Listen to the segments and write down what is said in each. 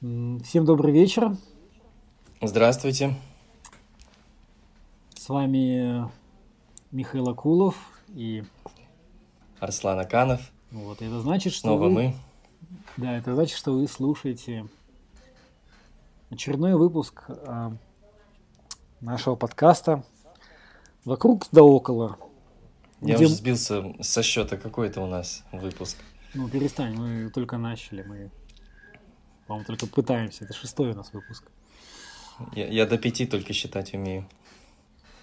Всем добрый вечер. Здравствуйте. С вами Михаил Акулов и Арслан Аканов. Вот, это значит, что Снова вы... мы. Да, это значит, что вы слушаете очередной выпуск а, нашего подкаста «Вокруг да около». Я где- уже сбился со счета, какой это у нас выпуск. Ну, перестань, мы только начали, мы, по-моему, только пытаемся. Это шестой у нас выпуск. Я, я до пяти только считать умею.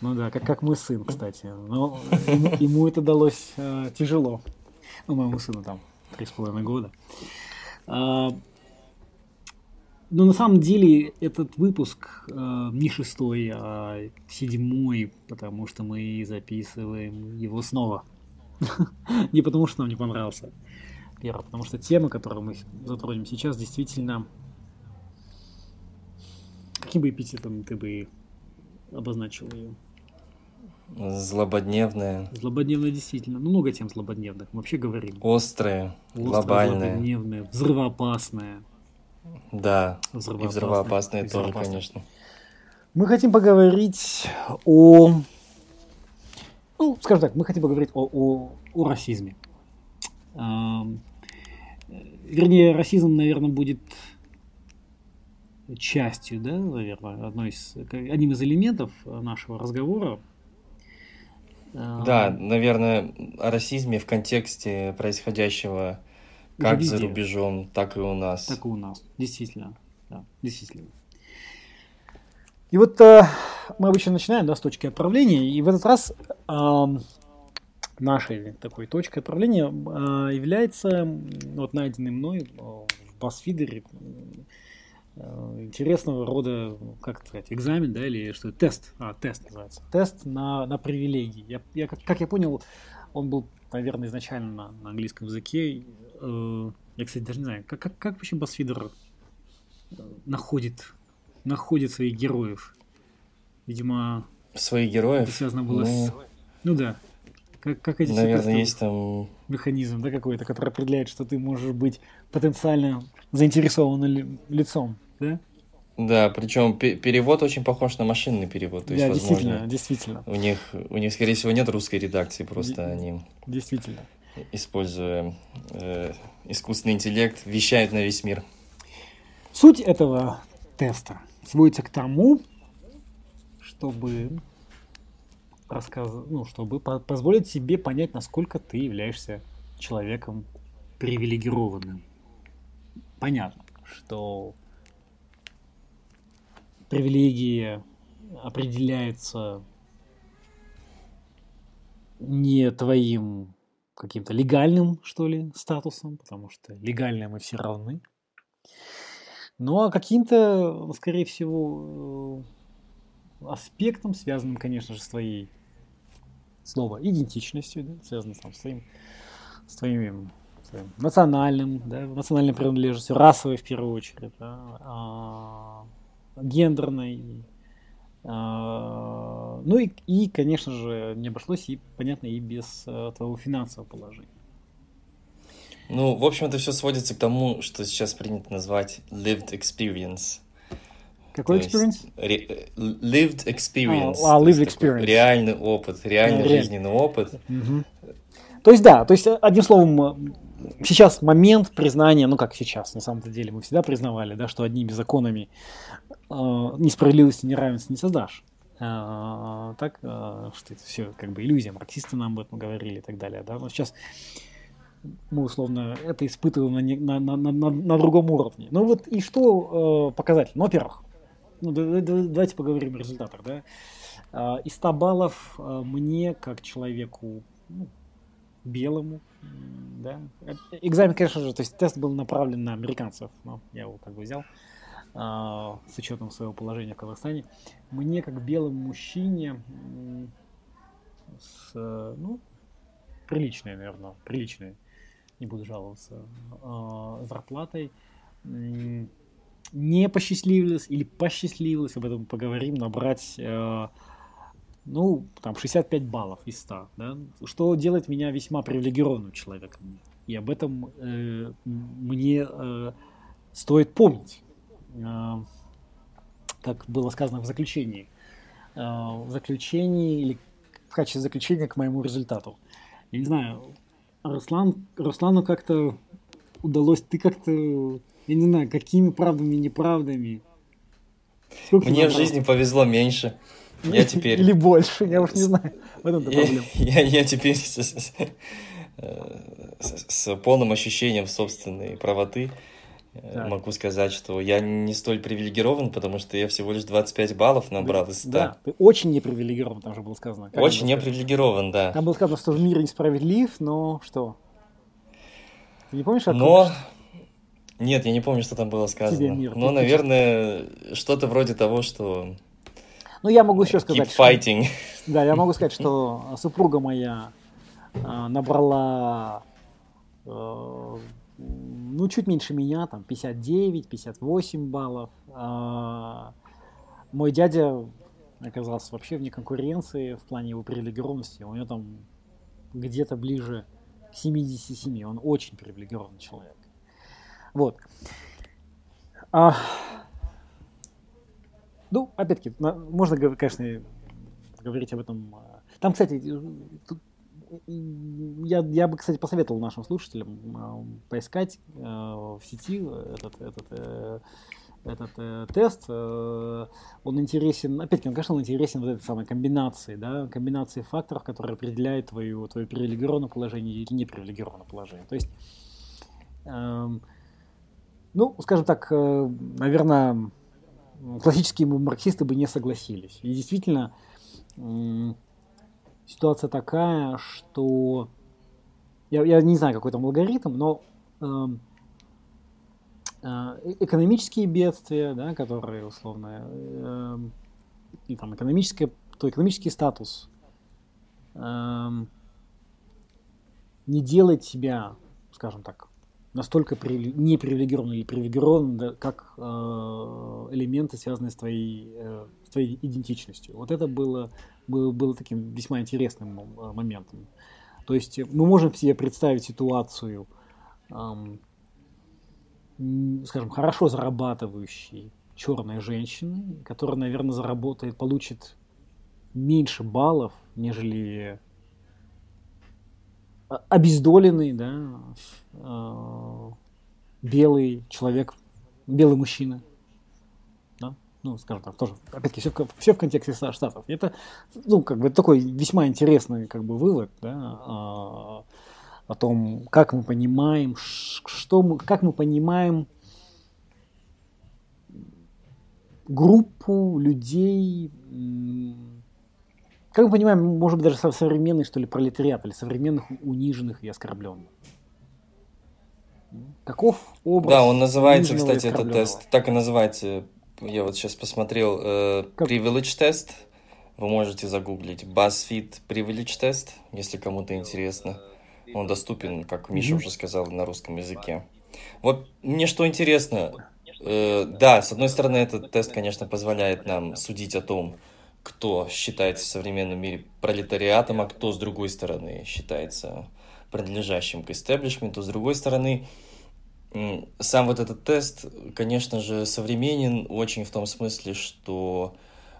Ну да, как, как мой сын, кстати. Но ему, ему это далось э, тяжело. Ну, моему сыну там три с половиной года. А, но на самом деле этот выпуск э, не шестой, а седьмой, потому что мы записываем его снова. Не потому что нам не понравился первый, потому что тема, которую мы затронем сейчас, действительно... Каким бы эпитетом ты бы обозначил ее? Злободневное, Злободневная действительно. Ну, много тем злободневных. Мы вообще говорим. Острая, глобальное. злободневная, взрывоопасная. Да, и Взрывоопасное. взрывоопасное И тоже, конечно. Мы хотим поговорить о... Ну, скажем так, мы хотим поговорить о, о, о расизме. Э, Вернее, расизм, наверное, будет частью, да, наверное, одной из, одним из элементов нашего разговора. Да, наверное, о расизме в контексте происходящего как за рубежом, так и у нас. Так и у нас. Действительно. Да, действительно. И вот э, мы обычно начинаем да, с точки отправления, и в этот раз ам, нашей такой точкой отправления а, является вот найденный мной э, в BuzzFeed э, интересного рода, как это сказать, экзамен, да, или что, тест, а, тест называется, тест на, на привилегии. Я, я, как, как я понял, он был, наверное, изначально на, на английском языке. Э, Я, кстати, даже не знаю, как, как, как вообще э, находит, находит своих героев? Видимо, Своих это героев, связано было ну, с... Ну да. Как, как эти наверное, есть там... механизм, да, какой-то, который определяет, что ты можешь быть потенциально заинтересованным ли- лицом, да? Да, причем пе- перевод очень похож на машинный перевод. То есть, да, возможно, действительно, действительно, у них, у них, скорее всего, нет русской редакции, просто Де- они действительно. используя э, искусственный интеллект, вещают на весь мир. Суть этого теста сводится к тому, чтобы рассказ... ну, чтобы по- позволить себе понять, насколько ты являешься человеком привилегированным. Понятно, что привилегия определяется не твоим каким-то легальным, что ли, статусом, потому что легально мы все равны. Ну а каким-то, скорее всего, э, аспектом, связанным, конечно же, с твоей слово идентичностью, да, связанным там, с твоим, с твоим, своим национальным, да, национальной принадлежностью, расовой в первую очередь, да, а, гендерной, а, ну и, и, конечно же, не обошлось и, понятно, и без э, твоего финансового положения. Ну, в общем, это все сводится к тому, что сейчас принято назвать lived experience. Какой experience? ре- э, lived experience. А, а, lived experience. Реальный опыт, реальный реаль- жизненный опыт. Мгм. То есть, да, то есть, э, одним словом, э, сейчас момент признания, ну как сейчас, на самом-то деле, мы всегда признавали, да, что одними законами э, несправедливости, неравенства не создашь. А, так, э, что это все как бы иллюзия, марксисты нам об этом говорили и так далее, да, но сейчас мы условно это испытываем на, на, на, на- на другом уровне. Ну вот и что э, показатель? Ну, во-первых, ну, да- да- давайте поговорим о результатах, да. А, Из 100 баллов а, мне, как человеку ну, белому, да. Э, Экзамен, конечно же, то есть тест был направлен на американцев, но я его как бы взял а, с учетом своего положения в Казахстане. Мне, как белому мужчине, с, ну, приличной, наверное, приличной, не буду жаловаться, зарплатой, не посчастливилось или посчастливилось, об этом поговорим, набрать э, ну, там 65 баллов из 100, да, что делает меня весьма привилегированным человеком. И об этом э, мне э, стоит помнить. э, как было сказано в заключении, э, в заключении или в качестве заключения к моему результату. Я не знаю, Руслан, Руслану как-то удалось, ты как-то, я не знаю, какими правдами и неправдами. Сколько Мне в жизни повезло меньше. Я теперь... Или больше, я уж не знаю. В этом проблема. Я, я теперь с, с, с, с полным ощущением собственной правоты э, так. могу сказать, что я не столь привилегирован, потому что я всего лишь 25 баллов набрал из 100. Да, ты очень непривилегирован, там же было сказано. Как очень непривилегирован, да. Там было сказано, что мир несправедлив, но что? Ты не помнишь? Но... Нет, я не помню, что там было сказано. Мир, но, наверное, что-то вроде того, что ну, я могу еще сказать... Keep fighting. Что, да, я могу сказать, что супруга моя э, набрала э, ну, чуть меньше меня, там, 59-58 баллов. А мой дядя оказался вообще вне конкуренции в плане его привилегированности. У него там где-то ближе к 77. Он очень привилегированный человек. Вот. А, ну, опять-таки, можно, конечно, говорить об этом. А. Там, кстати, тут я, я бы, кстати, посоветовал нашим слушателям а, поискать э, в сети этот, этот, э, этот э, тест. Э, он интересен, опять-таки, он, конечно, он интересен вот этой самой комбинации, да, комбинации факторов, которые определяют твою, твое привилегированное положение или непривилегированное положение. То есть, э, ну, скажем так, э, наверное, классические марксисты бы не согласились. И действительно, ситуация такая, что я, я не знаю, какой там алгоритм, но эм, э, экономические бедствия, да, которые условно, э, и там экономическое, то экономический статус э, не делает себя, скажем так, настолько не привилегирован или привилегирован, да, как э, элементы, связанные с твоей, э, с твоей идентичностью. Вот это было, было, было таким весьма интересным э, моментом. То есть мы можем себе представить ситуацию, э, скажем, хорошо зарабатывающей черной женщины, которая, наверное, заработает, получит меньше баллов, нежели обездоленный, да, э, белый человек, белый мужчина. Да? Ну, скажем так, тоже, опять-таки, все, все в контексте Штатов. Это, ну, как бы такой весьма интересный, как бы, вывод, да, о, о том, как мы понимаем, что мы, как мы понимаем группу людей, как мы понимаем, может быть, даже современный, что ли, пролетариат, или современных униженных и оскорбленных. Каков образ Да, он называется, кстати, этот тест, так и называется, я вот сейчас посмотрел, э, как? Privilege тест, вы можете загуглить, BuzzFeed Privilege тест, если кому-то интересно. Он доступен, как Миша mm-hmm. уже сказал, на русском языке. Вот мне что интересно, э, да, с одной стороны, этот тест, конечно, позволяет нам судить о том, кто считается в современном мире пролетариатом, а кто, с другой стороны, считается принадлежащим к истеблишменту. С другой стороны, сам вот этот тест, конечно же, современен очень в том смысле, что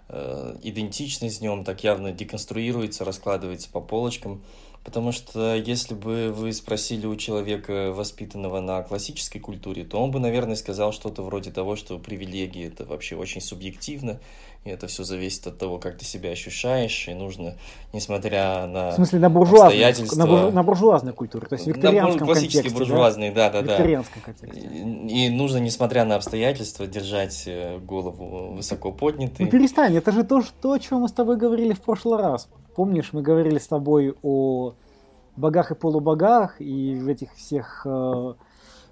э, идентичность в нем так явно деконструируется, раскладывается по полочкам. Потому что если бы вы спросили у человека, воспитанного на классической культуре, то он бы, наверное, сказал что-то вроде того, что привилегии это вообще очень субъективно, и это все зависит от того, как ты себя ощущаешь, и нужно, несмотря на В смысле, на обстоятельства... На, буржу... на буржуазную культуру, то есть в викторианском на классический контексте, буржуазный, да, да, да. викторианском контексте. И, и нужно, несмотря на обстоятельства, держать э, голову высоко поднятой. Ну перестань, это же то, что, о чем мы с тобой говорили в прошлый раз. Помнишь, мы говорили с тобой о богах и полубогах, и в этих всех э,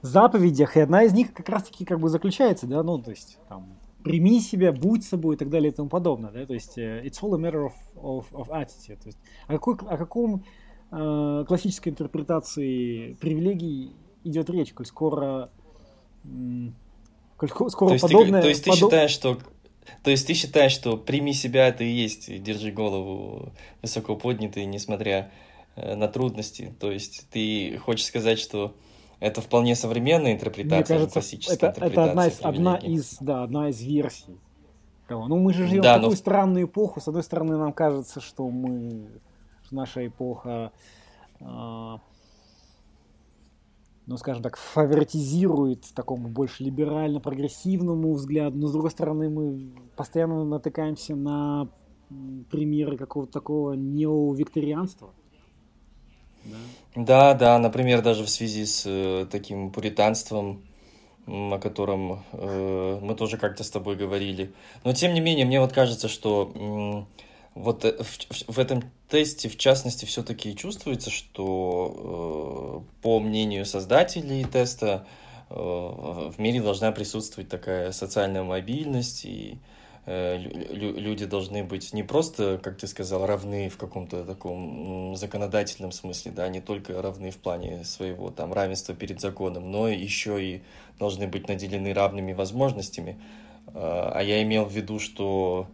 заповедях, и одна из них как раз-таки как бы заключается, да, ну, то есть, там, прими себя, будь собой и так далее и тому подобное. Да? То есть uh, it's all a matter of, of, of attitude. То есть, о, какой, о каком э, классической интерпретации привилегий идет речь, коль скоро, коль скоро то есть подобное... Ты, то есть ты считаешь, что то есть ты считаешь, что прими себя, это и есть, держи голову высоко поднятой, несмотря э, на трудности. То есть ты хочешь сказать, что Это вполне современная интерпретация, Мне кажется, классическая это, интерпретация. Это одна из, одна из, да, одна из версий. Ну, мы же живем да, в такую но... странную эпоху. С одной стороны, нам кажется, что мы, что наша эпоха, э, ну, скажем так, фаворитизирует такому больше либерально-прогрессивному взгляду. Но, с другой стороны, мы постоянно натыкаемся на примеры какого-то такого неовикторианства. Да? да, например, даже в связи с э, таким пуританством, о котором э, мы тоже как-то с тобой говорили. Но тем не менее, мне вот кажется, что э, вот в, в этом тесте, в частности, все-таки чувствуется, что э, по мнению создателей теста э, в мире должна присутствовать такая социальная мобильность и Э, люди должны быть не просто, как ты сказал, равны в каком-то таком законодательном смысле, да, не только равны в плане своего там равенства перед законом, но еще и должны быть наделены равными возможностями. А, а я имел в виду, что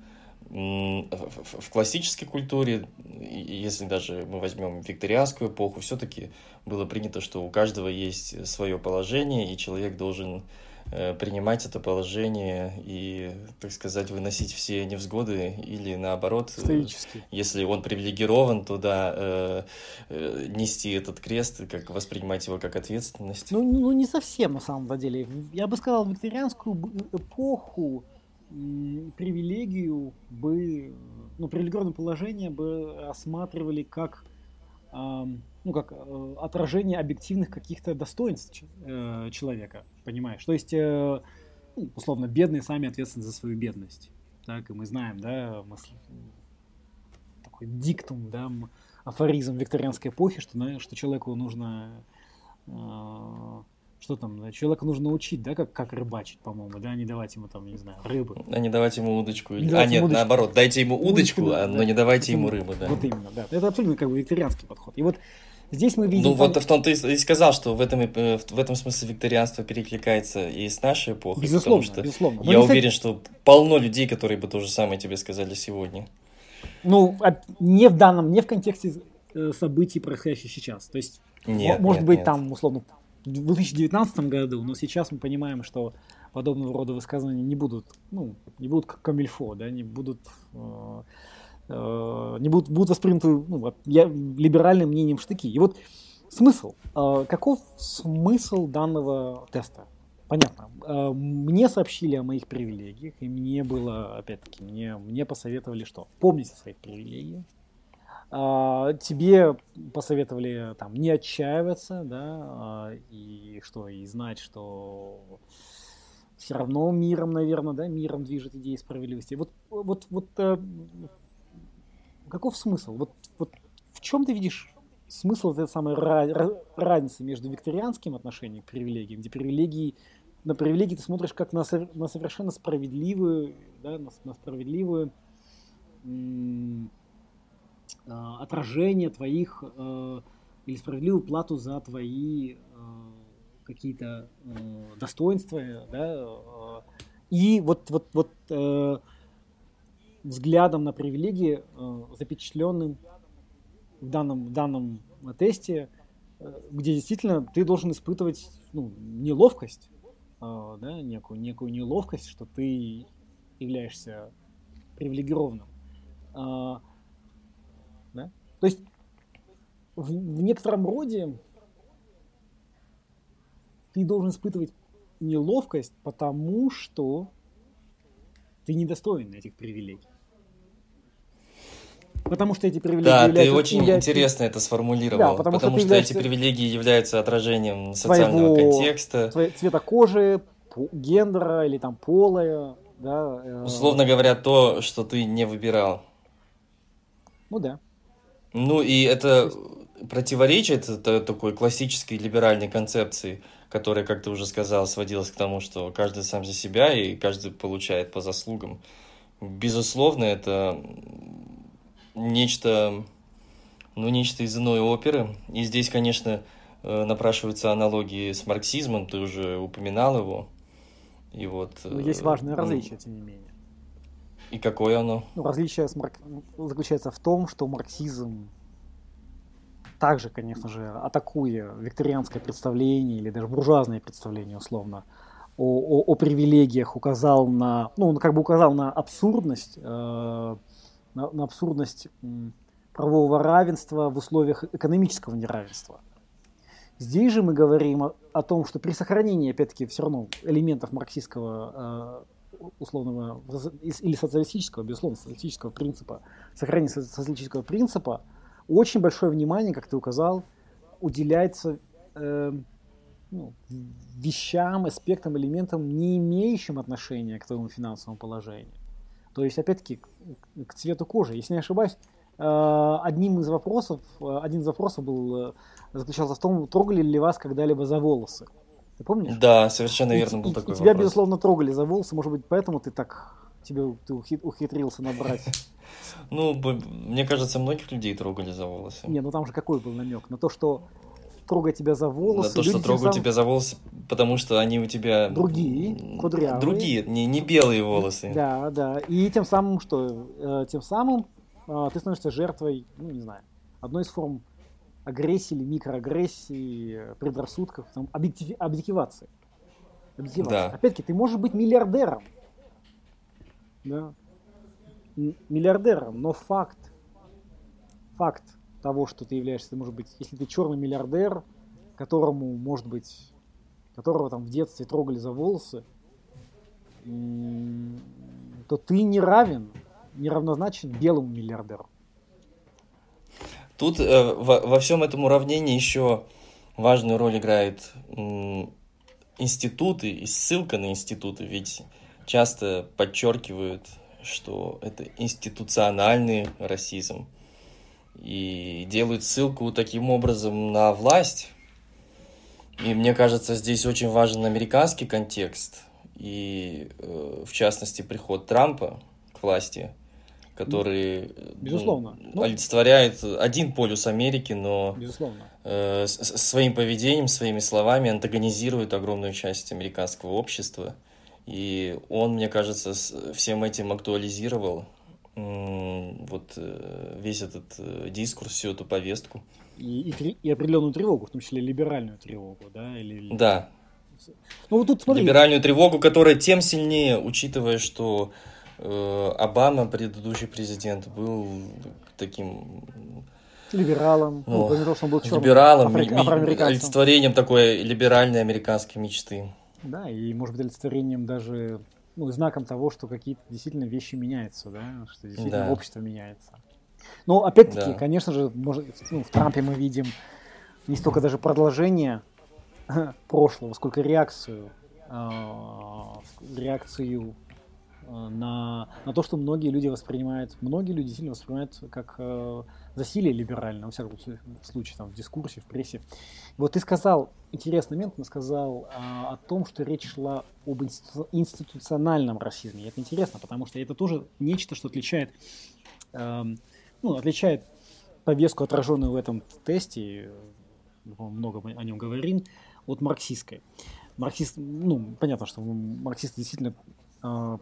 в классической культуре, если даже мы возьмем викторианскую эпоху, все-таки было принято, что у каждого есть свое положение, и человек должен Э, принимать это положение и, так сказать, выносить все невзгоды или наоборот, э, если он привилегирован, то да, э, э, нести этот крест, как воспринимать его как ответственность. Ну, ну, не совсем на самом деле. Я бы сказал, в викторианскую эпоху привилегию бы, ну, привилегированное положение бы рассматривали как ну, как э, отражение объективных каких-то достоинств э, человека, понимаешь? То есть, э, ну, условно, бедные сами ответственны за свою бедность. Так, и мы знаем, да, мы, такой диктум, да, афоризм викторианской эпохи, что, что человеку нужно что там, да, человека нужно учить, да, как, как рыбачить, по-моему, да, не давать ему там, не знаю, рыбы. А не давать ему удочку. Не а нет, удочку. наоборот, дайте ему удочку, удочку а, да, но не давайте ему рыбу, да. Вот именно, да. Это абсолютно как бы викторианский подход. И вот Здесь мы видим... Ну вот в том ты и сказал, что в этом, э, в этом смысле викторианство перекликается и с нашей эпохой. Безусловно, потому что безусловно. Но я уверен, что полно людей, которые бы то же самое тебе сказали сегодня. Ну, не в данном, не в контексте э, событий, происходящих сейчас. То есть, нет, может нет, быть, нет. там, условно, в 2019 году, но сейчас мы понимаем, что подобного рода высказывания не будут, ну, не будут как камильфо, да, не будут Э, не будут, будут восприняты ну, я, либеральным мнением штыки. И вот смысл. Э, каков смысл данного теста? Понятно. Э, мне сообщили о моих привилегиях, и мне было, опять-таки, мне, мне посоветовали что? Помнить о своих привилегиях. Тебе посоветовали там не отчаиваться, да, и что, и знать, что все равно миром, наверное, да, миром движет идея справедливости. Вот, вот, вот каков смысл? Вот, вот в чем ты видишь смысл этой самой разницы между викторианским отношением к привилегиям, где привилегии на привилегии ты смотришь как на, на совершенно справедливую, да, на, на справедливую а, отражение твоих э, или справедливую плату за твои э, какие-то э, достоинства, да, э, и вот вот вот э, взглядом на привилегии, э, запечатленным в данном, в данном тесте, э, где действительно ты должен испытывать ну, неловкость, э, да, некую, некую неловкость, что ты являешься привилегированным. Да? То есть в, в некотором роде ты должен испытывать неловкость, потому что ты недостоин этих привилегий. Потому что эти привилегии Да, являются, ты очень являются... интересно это сформулировал. Да, потому, потому что, что эти привилегии являются отражением социального твоего, контекста. Цвета кожи, гендера или там пола. Да, э... Условно говоря, то, что ты не выбирал. Ну да. Ну и это противоречит это такой классической либеральной концепции, которая, как ты уже сказал, сводилась к тому, что каждый сам за себя и каждый получает по заслугам. Безусловно, это нечто, ну, нечто из иной оперы. И здесь, конечно, э, напрашиваются аналогии с марксизмом, ты уже упоминал его. И вот, Но ну, есть важное различие, тем не менее. И какое оно? Ну, различие с марк... заключается в том, что марксизм также, конечно же, атакуя викторианское представление или даже буржуазное представление, условно, о, о, о привилегиях, указал на, ну, он как бы указал на абсурдность, э, на, на абсурдность правового равенства в условиях экономического неравенства. Здесь же мы говорим о, о том, что при сохранении, опять-таки, все равно элементов марксистского э, условного или социалистического, безусловно, социалистического принципа, сохранение социалистического принципа, очень большое внимание, как ты указал, уделяется э, ну, вещам, аспектам, элементам, не имеющим отношения к твоему финансовому положению. То есть, опять-таки, к, к цвету кожи. Если не ошибаюсь, э, одним из вопросов, э, один из вопросов был, э, заключался в том, трогали ли вас когда-либо за волосы. Ты помнишь? Да, совершенно верно и, был и, такой и тебя, вопрос. безусловно, трогали за волосы, может быть, поэтому ты так тебе ты ухитрился набрать ну, мне кажется, многих людей трогали за волосы. Не, ну там же какой был намек? На то, что трогать тебя за волосы. На то, что трогают сам... тебя за волосы, потому что они у тебя... Другие, кудрявые. Другие, не, не белые волосы. Да, да. И тем самым что? Э, тем самым э, ты становишься жертвой, ну, не знаю, одной из форм агрессии или микроагрессии, предрассудков, там, объектив... объективации. объективации. Да. Опять-таки, ты можешь быть миллиардером. Да миллиардером, но факт, факт того, что ты являешься, может быть, если ты черный миллиардер, которому, может быть, которого там в детстве трогали за волосы, то ты не равен, не равнозначен белому миллиардеру. Тут э, во, во всем этом уравнении еще важную роль играет м, институты и ссылка на институты, ведь часто подчеркивают что это институциональный расизм. И делают ссылку таким образом на власть. И мне кажется, здесь очень важен американский контекст. И, э, в частности, приход Трампа к власти, который ну, Безусловно. Ну, олицетворяет один полюс Америки, но Безусловно. Э, своим поведением, своими словами антагонизирует огромную часть американского общества. И он, мне кажется, всем этим актуализировал вот э, весь этот э, дискурс, всю эту повестку. И, и, и определенную тревогу, в том числе либеральную тревогу, да? Или... Да. Ну, вот тут смотри. Либеральную тревогу, которая тем сильнее, учитывая, что э, Обама, предыдущий президент, был таким либералом, ну, ну, он был черным, либералом, афри... олицетворением такой либеральной американской мечты. Да, и может быть олицетворением даже ну, знаком того, что какие-то действительно вещи меняются, да, что действительно да. общество меняется. Но опять-таки, да. конечно же, может, ну, в Трампе мы видим не столько даже продолжение прошлого, сколько реакцию, э, реакцию на, на то, что многие люди воспринимают, многие люди действительно воспринимают как э, засилие либеральное, во всяком случае, там, в дискурсе, в прессе. Вот ты сказал, интересный момент, ты сказал а, о том, что речь шла об институ- институциональном расизме. И это интересно, потому что это тоже нечто, что отличает, э, ну, отличает повестку, отраженную в этом тесте, мы много о нем говорим, от марксистской. Марксист, ну, понятно, что марксисты действительно э,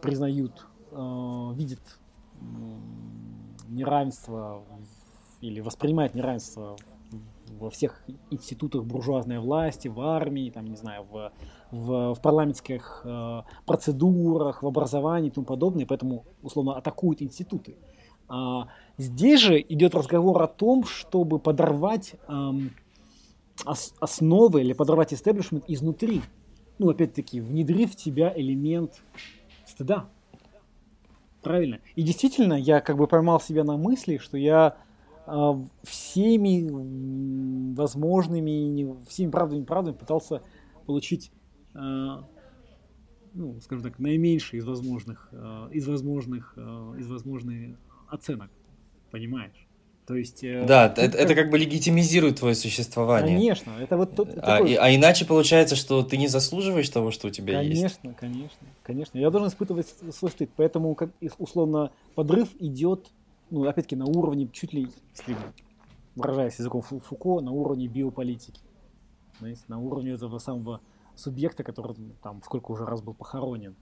признают, э, видят э, неравенство или воспринимает неравенство во всех институтах буржуазной власти, в армии, там, не знаю, в, в, в парламентских э, процедурах, в образовании и тому подобное, поэтому, условно, атакуют институты. А здесь же идет разговор о том, чтобы подорвать э, ос, основы или подорвать истеблишмент изнутри. Ну, опять-таки, внедрив в тебя элемент стыда. Правильно. И действительно, я как бы поймал себя на мысли, что я а, всеми возможными, всеми правдами и правдами пытался получить, а, ну, скажем так, наименьшие из возможных, а, из возможных, из возможных оценок, понимаешь? То есть, э, да, это, как... это как бы легитимизирует твое существование. Конечно, это вот тот, а, такой... а иначе получается, что ты не заслуживаешь того, что у тебя конечно, есть. Конечно, конечно, конечно. Я должен испытывать свой стыд, поэтому как условно подрыв идет ну, опять-таки, на уровне чуть ли, если выражаясь языком Фуко, на уровне биополитики. Знаете, на уровне этого самого субъекта, который там сколько уже раз был похоронен.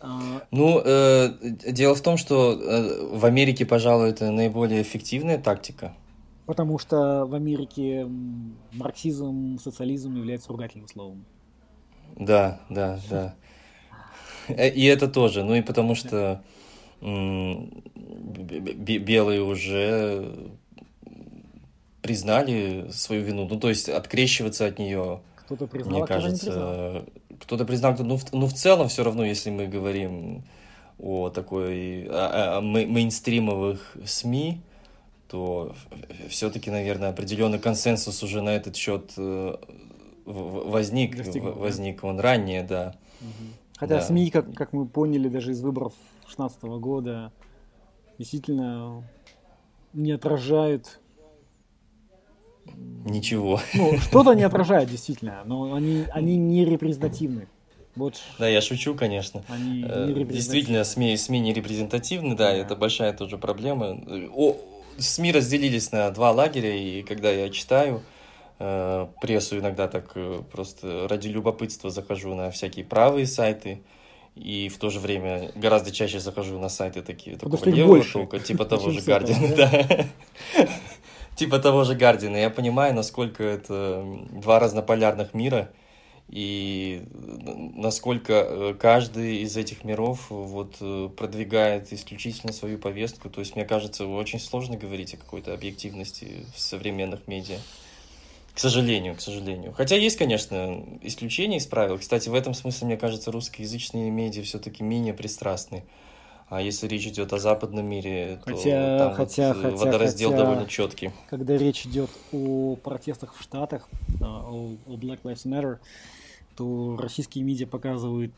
А, ну, э, дело в том, что э, в Америке, пожалуй, это наиболее эффективная тактика. Потому что в Америке марксизм, социализм является ругательным словом. Да, да, да. Э, и это тоже. Ну и потому что белые уже признали свою вину. Ну, то есть открещиваться от нее. Кто-то признал, мне а кажется, кто-то признал, кто, ну, в, ну, в целом все равно, если мы говорим о такой о, о мейнстримовых СМИ, то все-таки, наверное, определенный консенсус уже на этот счет э, возник, Достигнул, возник да? он ранее, да. Хотя да. СМИ, как, как мы поняли, даже из выборов 2016 года, действительно не отражают Ничего. Ну, что-то не отражают, действительно, но они, они не репрезентативны. Вот. Да, я шучу, конечно. Они э, Действительно, СМИ, СМИ не репрезентативны, да, да, это большая тоже проблема. О, СМИ разделились на два лагеря, и когда я читаю э, прессу, иногда так э, просто ради любопытства захожу на всякие правые сайты, и в то же время гораздо чаще захожу на сайты такие такого левого толка, типа того же Guardian, да. Типа того же Гардина. Я понимаю, насколько это два разнополярных мира, и насколько э, каждый из этих миров вот э, продвигает исключительно свою повестку. То есть, мне кажется, очень сложно говорить о какой-то объективности в современных медиа. К сожалению, к сожалению. Хотя есть, конечно, исключения из правил. Кстати, в этом смысле, мне кажется, русскоязычные медиа все-таки менее пристрастны. А если речь идет о западном мире, то хотя, там хотя, вот хотя, водораздел хотя, довольно четкий. Когда речь идет о протестах в Штатах, а, о, о Black Lives Matter, то российские медиа показывают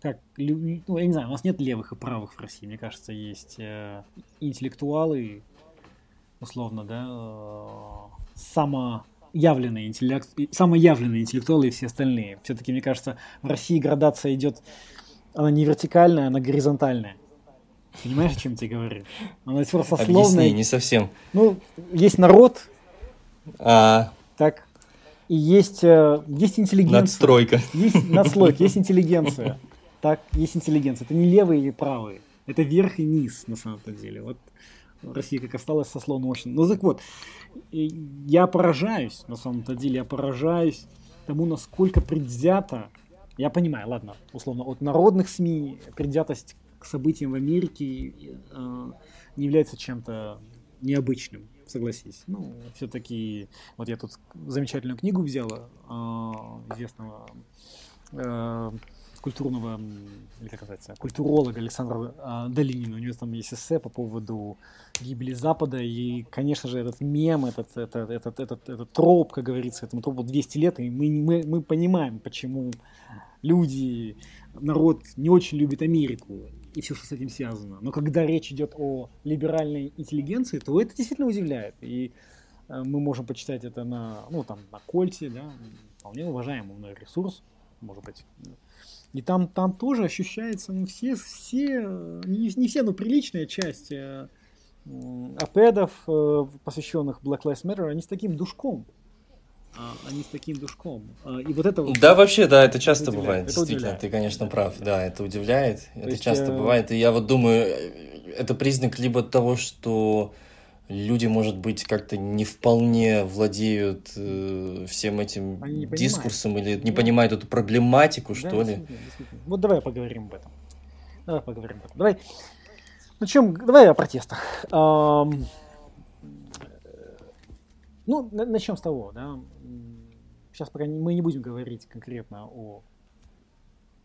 как, ну, я не знаю, у нас нет левых и правых в России, мне кажется, есть э, интеллектуалы, условно, да, э, само явленные интеллект, самоявленные интеллектуалы и все остальные. Все-таки, мне кажется, в России градация идет, она не вертикальная, она горизонтальная. Понимаешь, о чем тебе говорю? Она просто сословная. Объясни, не совсем. Ну, есть народ. А. Так. И есть, э, есть интеллигенция. Надстройка. Есть надстройка, есть интеллигенция. Так, есть интеллигенция. Это не левые или правые. Это верх и низ, на самом деле. Вот Россия как осталась сословно очень. Ну так вот, я поражаюсь, на самом-то деле, я поражаюсь тому, насколько предвзято, я понимаю, ладно, условно, от народных СМИ предвзятость к событиям в Америке э, не является чем-то необычным, согласись. Ну, все-таки, вот я тут замечательную книгу взяла э, известного э, культурного, или как называется, культуролога Александра э, Долинина. У него там есть эссе по поводу гибели Запада, и, конечно же, этот мем, этот, этот, этот, этот, этот троп, как говорится, этому тропу 200 лет, и мы, мы, мы понимаем, почему люди, народ не очень любит Америку и все, что с этим связано. Но когда речь идет о либеральной интеллигенции, то это действительно удивляет. И э, мы можем почитать это на, ну, там, на Кольте, да, вполне уважаемый мной ресурс, может быть, и там, там тоже ощущается, ну, все, все не, не все, но приличная часть э, апедов, э, посвященных Black Lives Matter, они с таким душком. А, они с таким душком. А, и вот это вот, Да, вообще, да, это часто удивляет. бывает, это действительно, удивляет. ты, конечно, прав, да, это удивляет, То это есть, часто э... бывает, и я вот думаю, это признак либо того, что люди, может быть, как-то не вполне владеют э, всем этим дискурсом или не да. понимают эту проблематику, да, что ли. Вот давай поговорим об этом. Давай поговорим об этом. Давай. Ну чем, давай о протестах. Эм, ну, начнем с того, да. Сейчас пока мы не будем говорить конкретно о,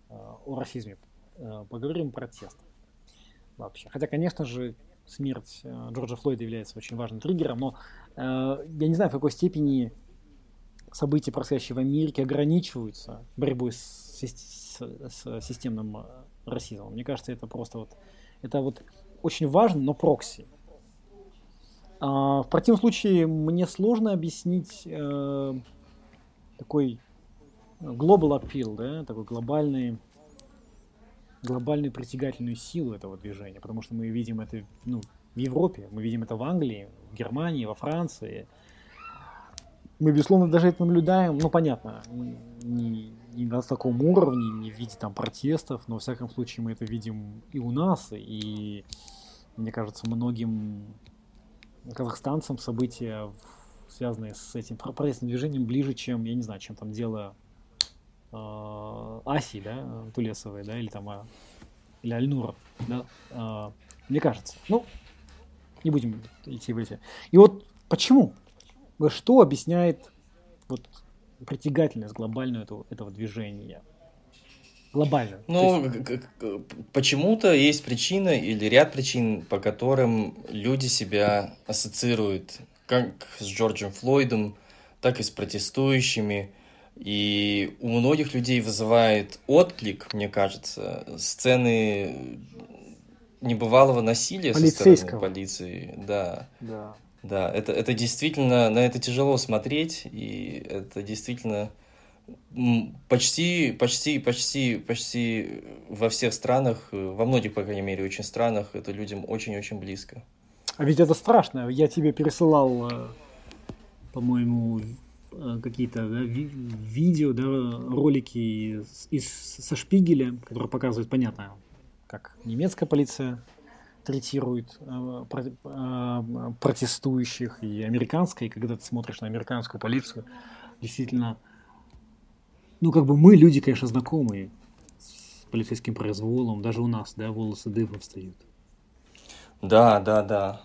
э, о расизме. Э, поговорим о протестах вообще. Хотя, конечно же, смерть э, Джорджа Флойда является очень важным триггером, но э, я не знаю, в какой степени события, происходящие в Америке, ограничиваются борьбой с, с, с системным расизмом. Мне кажется, это просто вот, это вот очень важно, но прокси. А, в противном случае мне сложно объяснить э, такой global appeal, да, такой глобальный глобальную притягательную силу этого движения, потому что мы видим это ну, в Европе, мы видим это в Англии, в Германии, во Франции. Мы, безусловно, даже это наблюдаем, ну, понятно, не, не на таком уровне, не в виде там протестов, но, во всяком случае, мы это видим и у нас, и, мне кажется, многим казахстанцам события, связанные с этим протестным движением, ближе, чем, я не знаю, чем там дело э, Аси, да, Тулесовой, да, или там, а, или Альнура, да, э, мне кажется. Ну, не будем идти в эти. И вот почему? Что объясняет вот притягательность глобальную этого, этого движения? Глобально. Ну, есть... почему-то есть причина или ряд причин, по которым люди себя ассоциируют как с Джорджем Флойдом, так и с протестующими. И у многих людей вызывает отклик, мне кажется, сцены небывалого насилия со стороны полиции. Да. Да. Да, это, это действительно, на это тяжело смотреть, и это действительно почти, почти, почти, почти во всех странах, во многих, по крайней мере, очень странах, это людям очень-очень близко. А ведь это страшно. Я тебе пересылал, э, по-моему, э, какие-то ви- видео, да, ролики из, из, со Шпигеля, которые показывают, понятно, как немецкая полиция третирует э, про, э, протестующих и американской, и когда ты смотришь на американскую полицию, действительно, ну, как бы мы, люди, конечно, знакомые с полицейским произволом, даже у нас, да, волосы дыбом встают. Да, да, да.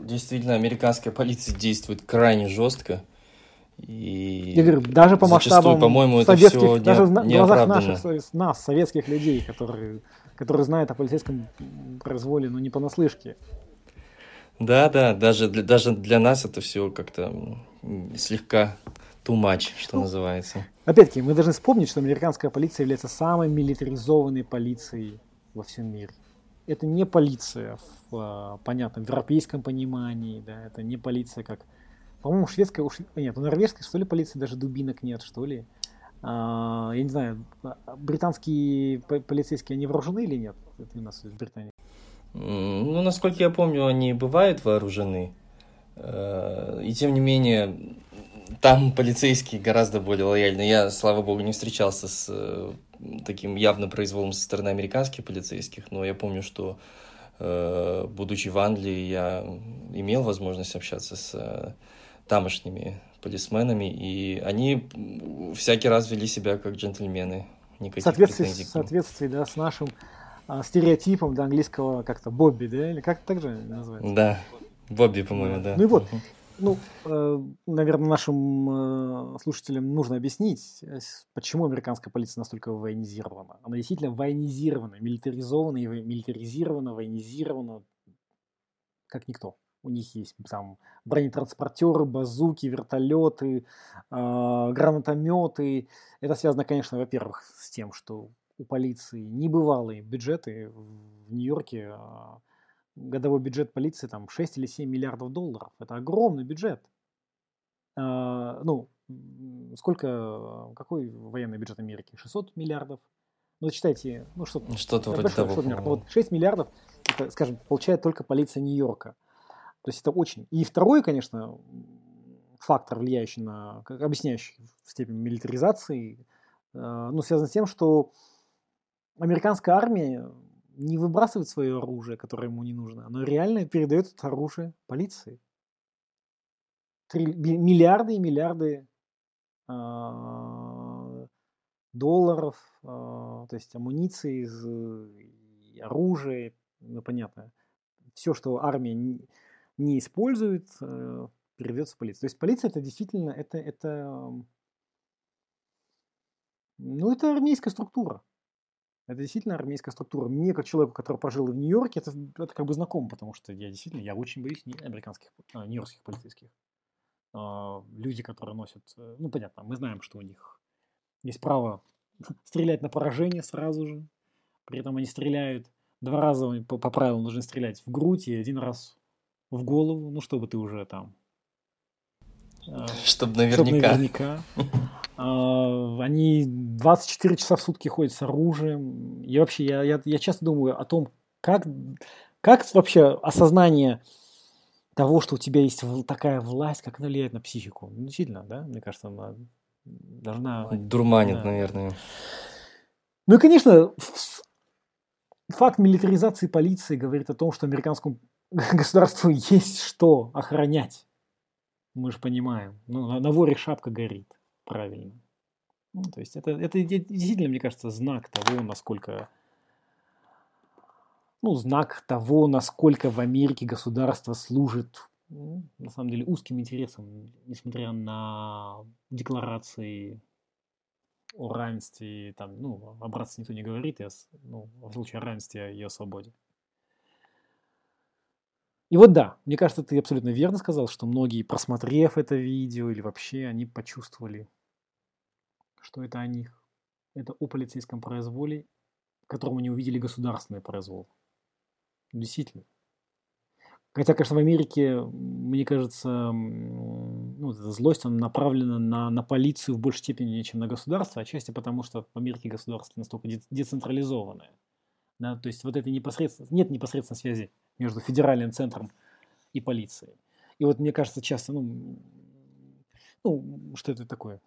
Действительно, американская полиция действует крайне жестко. И Я говорю, даже по масштабам по-моему, это все даже в глазах наших, нас, советских людей, которые который знает о полицейском произволе, но не понаслышке. Да, да, даже для, даже для нас это все как-то слегка too much, что ну, называется. Опять-таки, мы должны вспомнить, что американская полиция является самой милитаризованной полицией во всем мире. Это не полиция в а, понятном европейском понимании, да, это не полиция как... По-моему, шведская, уж... нет, у норвежской, что ли, полиции даже дубинок нет, что ли. А, я не знаю, а, британские полицейские, они вооружены или нет? Это у нас в Британии. Ну, насколько я помню, они бывают вооружены. Э, и тем не менее, там полицейские гораздо более лояльны. Я, слава богу, не встречался с э, таким явным произволом со стороны американских полицейских, но я помню, что, э, будучи в Англии, я имел возможность общаться с тамошними полисменами, и они всякий раз вели себя как джентльмены. Никаких соответствии, в соответствии да, с нашим а, стереотипом да, английского как-то Бобби, да, или как так же называется? Да, Бобби, по-моему, да. Ну и вот, ну, э, наверное, нашим э, слушателям нужно объяснить, э, почему американская полиция настолько военизирована. Она действительно военизирована, милитаризована, милитаризирована, военизирована, как никто. У них есть там бронетранспортеры, базуки, вертолеты, э, гранатометы. Это связано, конечно, во-первых, с тем, что у полиции небывалые бюджеты в Нью-Йорке. Э, годовой бюджет полиции там 6 или 7 миллиардов долларов. Это огромный бюджет. Э, ну, сколько, какой военный бюджет Америки? 600 миллиардов? Ну, считайте, ну что-то, что-то вроде того. Вот 6 миллиардов, это, скажем, получает только полиция Нью-Йорка. То есть это очень... И второй, конечно, фактор, влияющий на, объясняющий степень милитаризации, э, ну, связан с тем, что американская армия не выбрасывает свое оружие, которое ему не нужно, оно реально передает это оружие полиции. Три, миллиарды и миллиарды э, долларов, э, то есть амуниции, оружия, ну, понятно. Все, что армия не использует, э, передается в. То есть полиция это действительно, это, это, ну, это армейская структура. Это действительно армейская структура. Мне, как человеку, который пожил в Нью-Йорке, это, это как бы знакомо, потому что я действительно, я очень боюсь американских, а, нью-йоркских полицейских. А, люди, которые носят, э, ну, понятно, мы знаем, что у них есть право стрелять на поражение сразу же. При этом они стреляют два раза, по, по правилам нужно стрелять в грудь и один раз в голову, ну, чтобы ты уже там... Э, чтобы наверняка. Чтобы наверняка. А, они 24 часа в сутки ходят с оружием. И вообще, я, я, я часто думаю о том, как, как вообще осознание того, что у тебя есть такая власть, как она влияет на психику. Ну, действительно, да, мне кажется, она должна... Дурманит, да. наверное. Ну и, конечно, факт милитаризации полиции говорит о том, что американскому государству есть что охранять. Мы же понимаем. Ну, на, на воре шапка горит. Правильно. Ну, то есть это, это действительно, мне кажется, знак того, насколько ну, знак того, насколько в Америке государство служит, ну, на самом деле, узким интересам, несмотря на декларации о равенстве, там, ну, о братстве никто не говорит, и ну, в случае о равенстве и о свободе. И вот да, мне кажется, ты абсолютно верно сказал, что многие, просмотрев это видео или вообще, они почувствовали, что это о них. Это о полицейском произволе, которому не увидели государственный произвол. Действительно. Хотя, конечно, в Америке, мне кажется, ну, эта злость она направлена на, на полицию в большей степени, чем на государство, отчасти потому, что в Америке государство настолько децентрализованное. Да, то есть вот это непосредственно, нет непосредственной связи между федеральным центром и полицией. И вот мне кажется часто, ну, ну что это такое?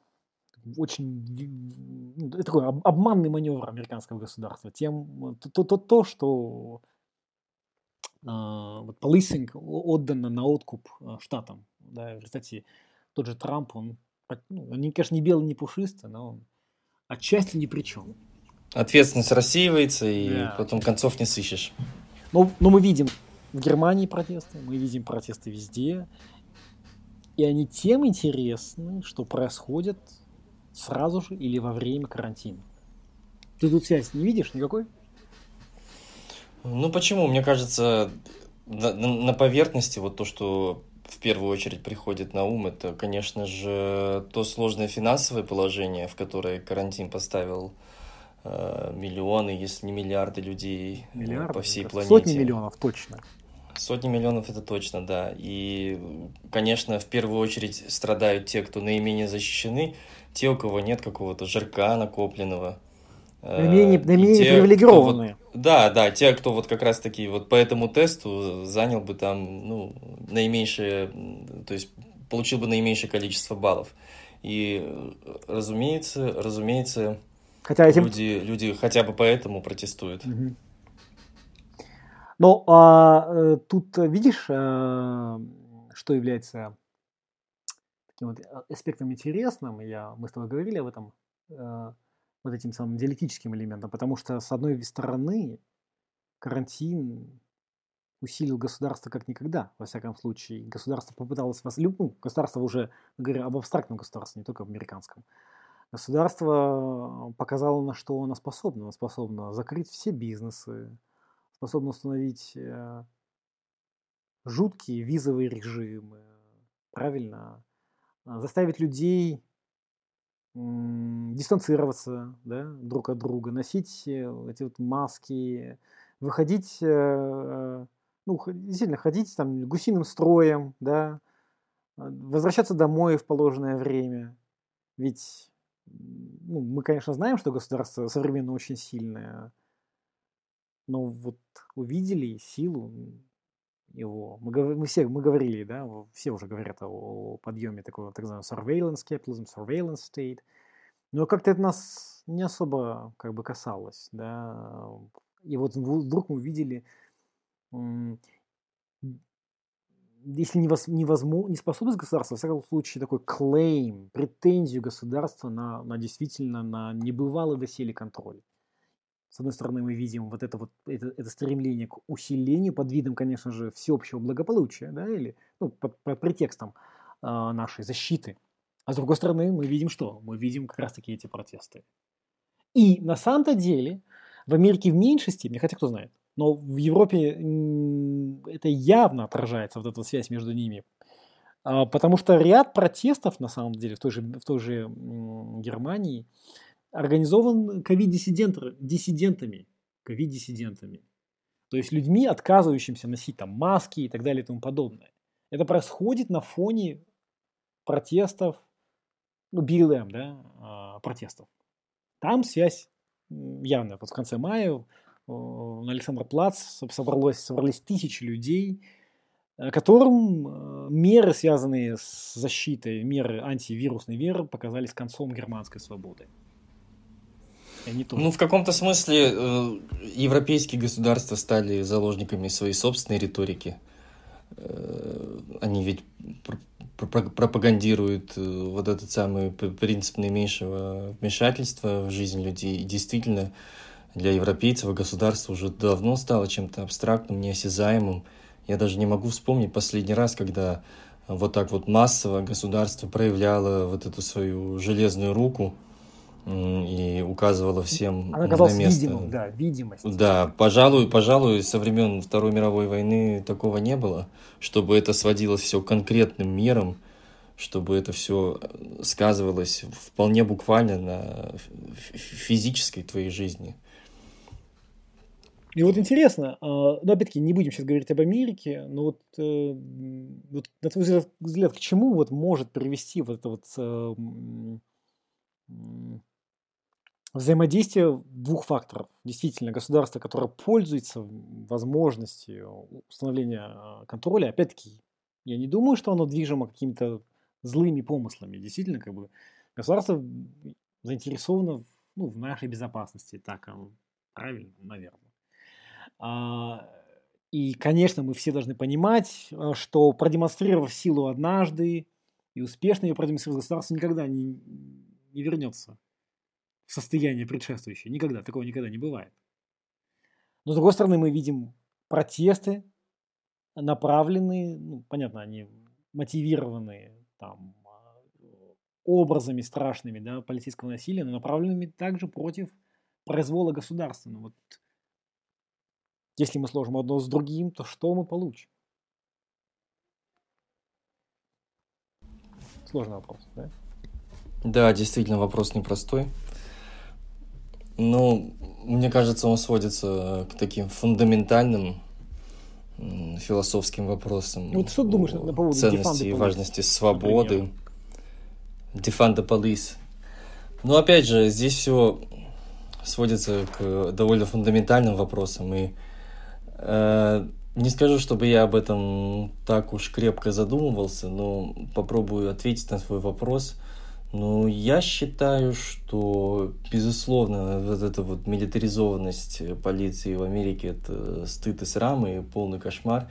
Очень ну, такой обманный маневр американского государства. Тем, то, то, то что а, вот полисинг отдано на откуп а, штатам. Да, в результате тот же Трамп, он, ну, они, конечно, не белый, не пушистый, но он отчасти ни при чем. Ответственность рассеивается, и да. потом концов не сыщешь. Но, но мы видим в Германии протесты, мы видим протесты везде. И они тем интересны, что происходят сразу же или во время карантина. Ты тут связь не видишь никакой? Ну почему? Мне кажется, на, поверхности вот то, что в первую очередь приходит на ум, это, конечно же, то сложное финансовое положение, в которое карантин поставил э, миллионы, если не миллиарды людей э, миллиарды, по всей планете. Сотни миллионов точно. Сотни миллионов это точно, да. И, конечно, в первую очередь страдают те, кто наименее защищены, те, у кого нет какого-то жирка накопленного, Наименее, э, наименее те, привилегированные. Вот, да, да, те, кто вот как раз таки вот по этому тесту занял бы там, ну, наименьшее, то есть получил бы наименьшее количество баллов. И, разумеется, разумеется, хотя этим... люди, люди хотя бы поэтому протестуют. Угу. Но а, э, тут видишь, а, что является таким вот аспектом интересным, я, мы с тобой говорили об этом, а, вот этим самым диалектическим элементом, потому что, с одной стороны, карантин усилил государство как никогда, во всяком случае. Государство попыталось, вас, ну, государство уже, говоря об абстрактном государстве, не только об американском. Государство показало, на что оно способно. Оно способно закрыть все бизнесы, способно установить э, жуткие визовые режимы, правильно, заставить людей дистанцироваться да, друг от друга, носить э, эти вот маски, выходить, э, ну, действительно, ходить там гусиным строем, да, а, возвращаться домой в положенное время. Ведь ну, мы, конечно, знаем, что государство современно очень сильное, но вот увидели силу его. Мы, мы все мы говорили, да, все уже говорят о, о подъеме такого так называемого surveillance capitalism, surveillance state. Но как-то это нас не особо как бы касалось, да. И вот вдруг мы увидели, если невозможно, неспособность государства, в всяком случае такой клейм, претензию государства на, на действительно на небывалый доселе контроль с одной стороны, мы видим вот это вот это, это стремление к усилению под видом, конечно же, всеобщего благополучия, да, или ну, под, под претекстом э, нашей защиты. А с другой стороны, мы видим что? Мы видим как раз-таки эти протесты. И на самом-то деле в Америке в меньшей степени, хотя кто знает, но в Европе это явно отражается, вот эта связь между ними. А, потому что ряд протестов, на самом деле, в той же, в той же Германии, организован ковид-диссидентами, ковид-диссидентами. То есть людьми, отказывающимся носить там маски и так далее и тому подобное. Это происходит на фоне протестов, ну, BLM, да, а, протестов. Там связь явная. Вот в конце мая на Александр Плац собралось, собрались тысячи людей, э, которым э, меры, связанные с защитой, меры антивирусной меры, показались концом германской свободы. Ну, в каком-то смысле э, европейские государства стали заложниками своей собственной риторики. э, они ведь пропагандируют э, вот этот самый принцип наименьшего вмешательства в жизнь людей. И действительно, для европейцев государство уже давно стало чем-то абстрактным, неосязаемым. Я даже не могу вспомнить последний раз, когда вот так вот массово государство проявляло вот эту свою железную руку и указывала всем Она на место. Видимым, да, видимость. Да, пожалуй, пожалуй, со времен Второй мировой войны такого не было, чтобы это сводилось все к конкретным мерам, чтобы это все сказывалось вполне буквально на физической твоей жизни. И вот интересно, а, ну опять-таки не будем сейчас говорить об Америке, но вот, э, вот на твой взгляд, к чему вот может привести вот это вот э, взаимодействие двух факторов. Действительно, государство, которое пользуется возможностью установления а, контроля, опять-таки, я не думаю, что оно движимо какими-то злыми помыслами. Действительно, как бы государство заинтересовано ну, в нашей безопасности. Так, правильно, наверное. А, и, конечно, мы все должны понимать, а, что продемонстрировав силу однажды и успешно ее продемонстрировав, государство никогда не, не вернется состояние предшествующее. Никогда, такого никогда не бывает. Но с другой стороны, мы видим протесты, направленные, ну, понятно, они мотивированные там, образами страшными да, полицейского насилия, но направленными также против произвола государства. Ну, вот, если мы сложим одно с другим, то что мы получим? Сложный вопрос, да? Да, действительно, вопрос непростой. Ну, мне кажется, он сводится к таким фундаментальным философским вопросам. Ну, вот что ты думаешь по поводу ценности и важности свободы? Defund the police. Ну, опять же, здесь все сводится к довольно фундаментальным вопросам. И э, не скажу, чтобы я об этом так уж крепко задумывался, но попробую ответить на свой вопрос – ну, я считаю, что, безусловно, вот эта вот милитаризованность полиции в Америке – это стыд и срам, и полный кошмар.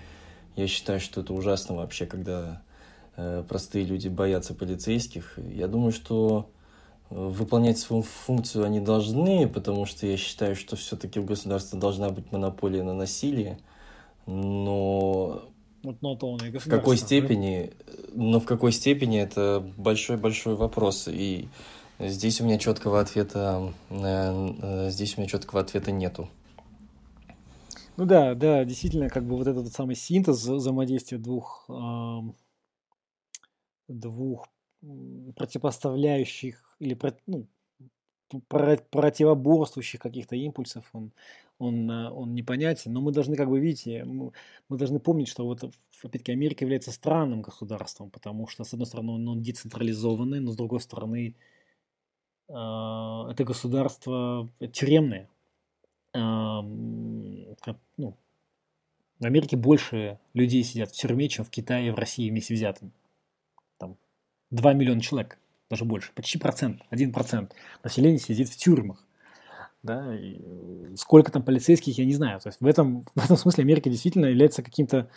Я считаю, что это ужасно вообще, когда э, простые люди боятся полицейских. Я думаю, что выполнять свою функцию они должны, потому что я считаю, что все-таки у государства должна быть монополия на насилие. Но вот, но то в какой степени, но в какой степени это большой-большой вопрос. И здесь у меня четкого ответа, э, здесь у меня четкого ответа нету. Ну да, да, действительно, как бы вот этот самый синтез взаимодействия двух, э, двух противопоставляющих или ну, противоборствующих каких-то импульсов, он, он, э, он непонятен. Но мы должны, как бы, видите, мы, мы должны помнить, что вот, опять-таки, Америка является странным государством, потому что, с одной стороны, он, он децентрализованный, но с другой стороны, э, это государство тюремное. Э, ну, в Америке больше людей сидят в тюрьме, чем в Китае и в России вместе взятым. Там 2 миллиона человек даже больше, почти процент, один процент населения сидит в тюрьмах. Да, и сколько там полицейских, я не знаю. То есть в этом, в этом смысле Америка действительно является каким-то,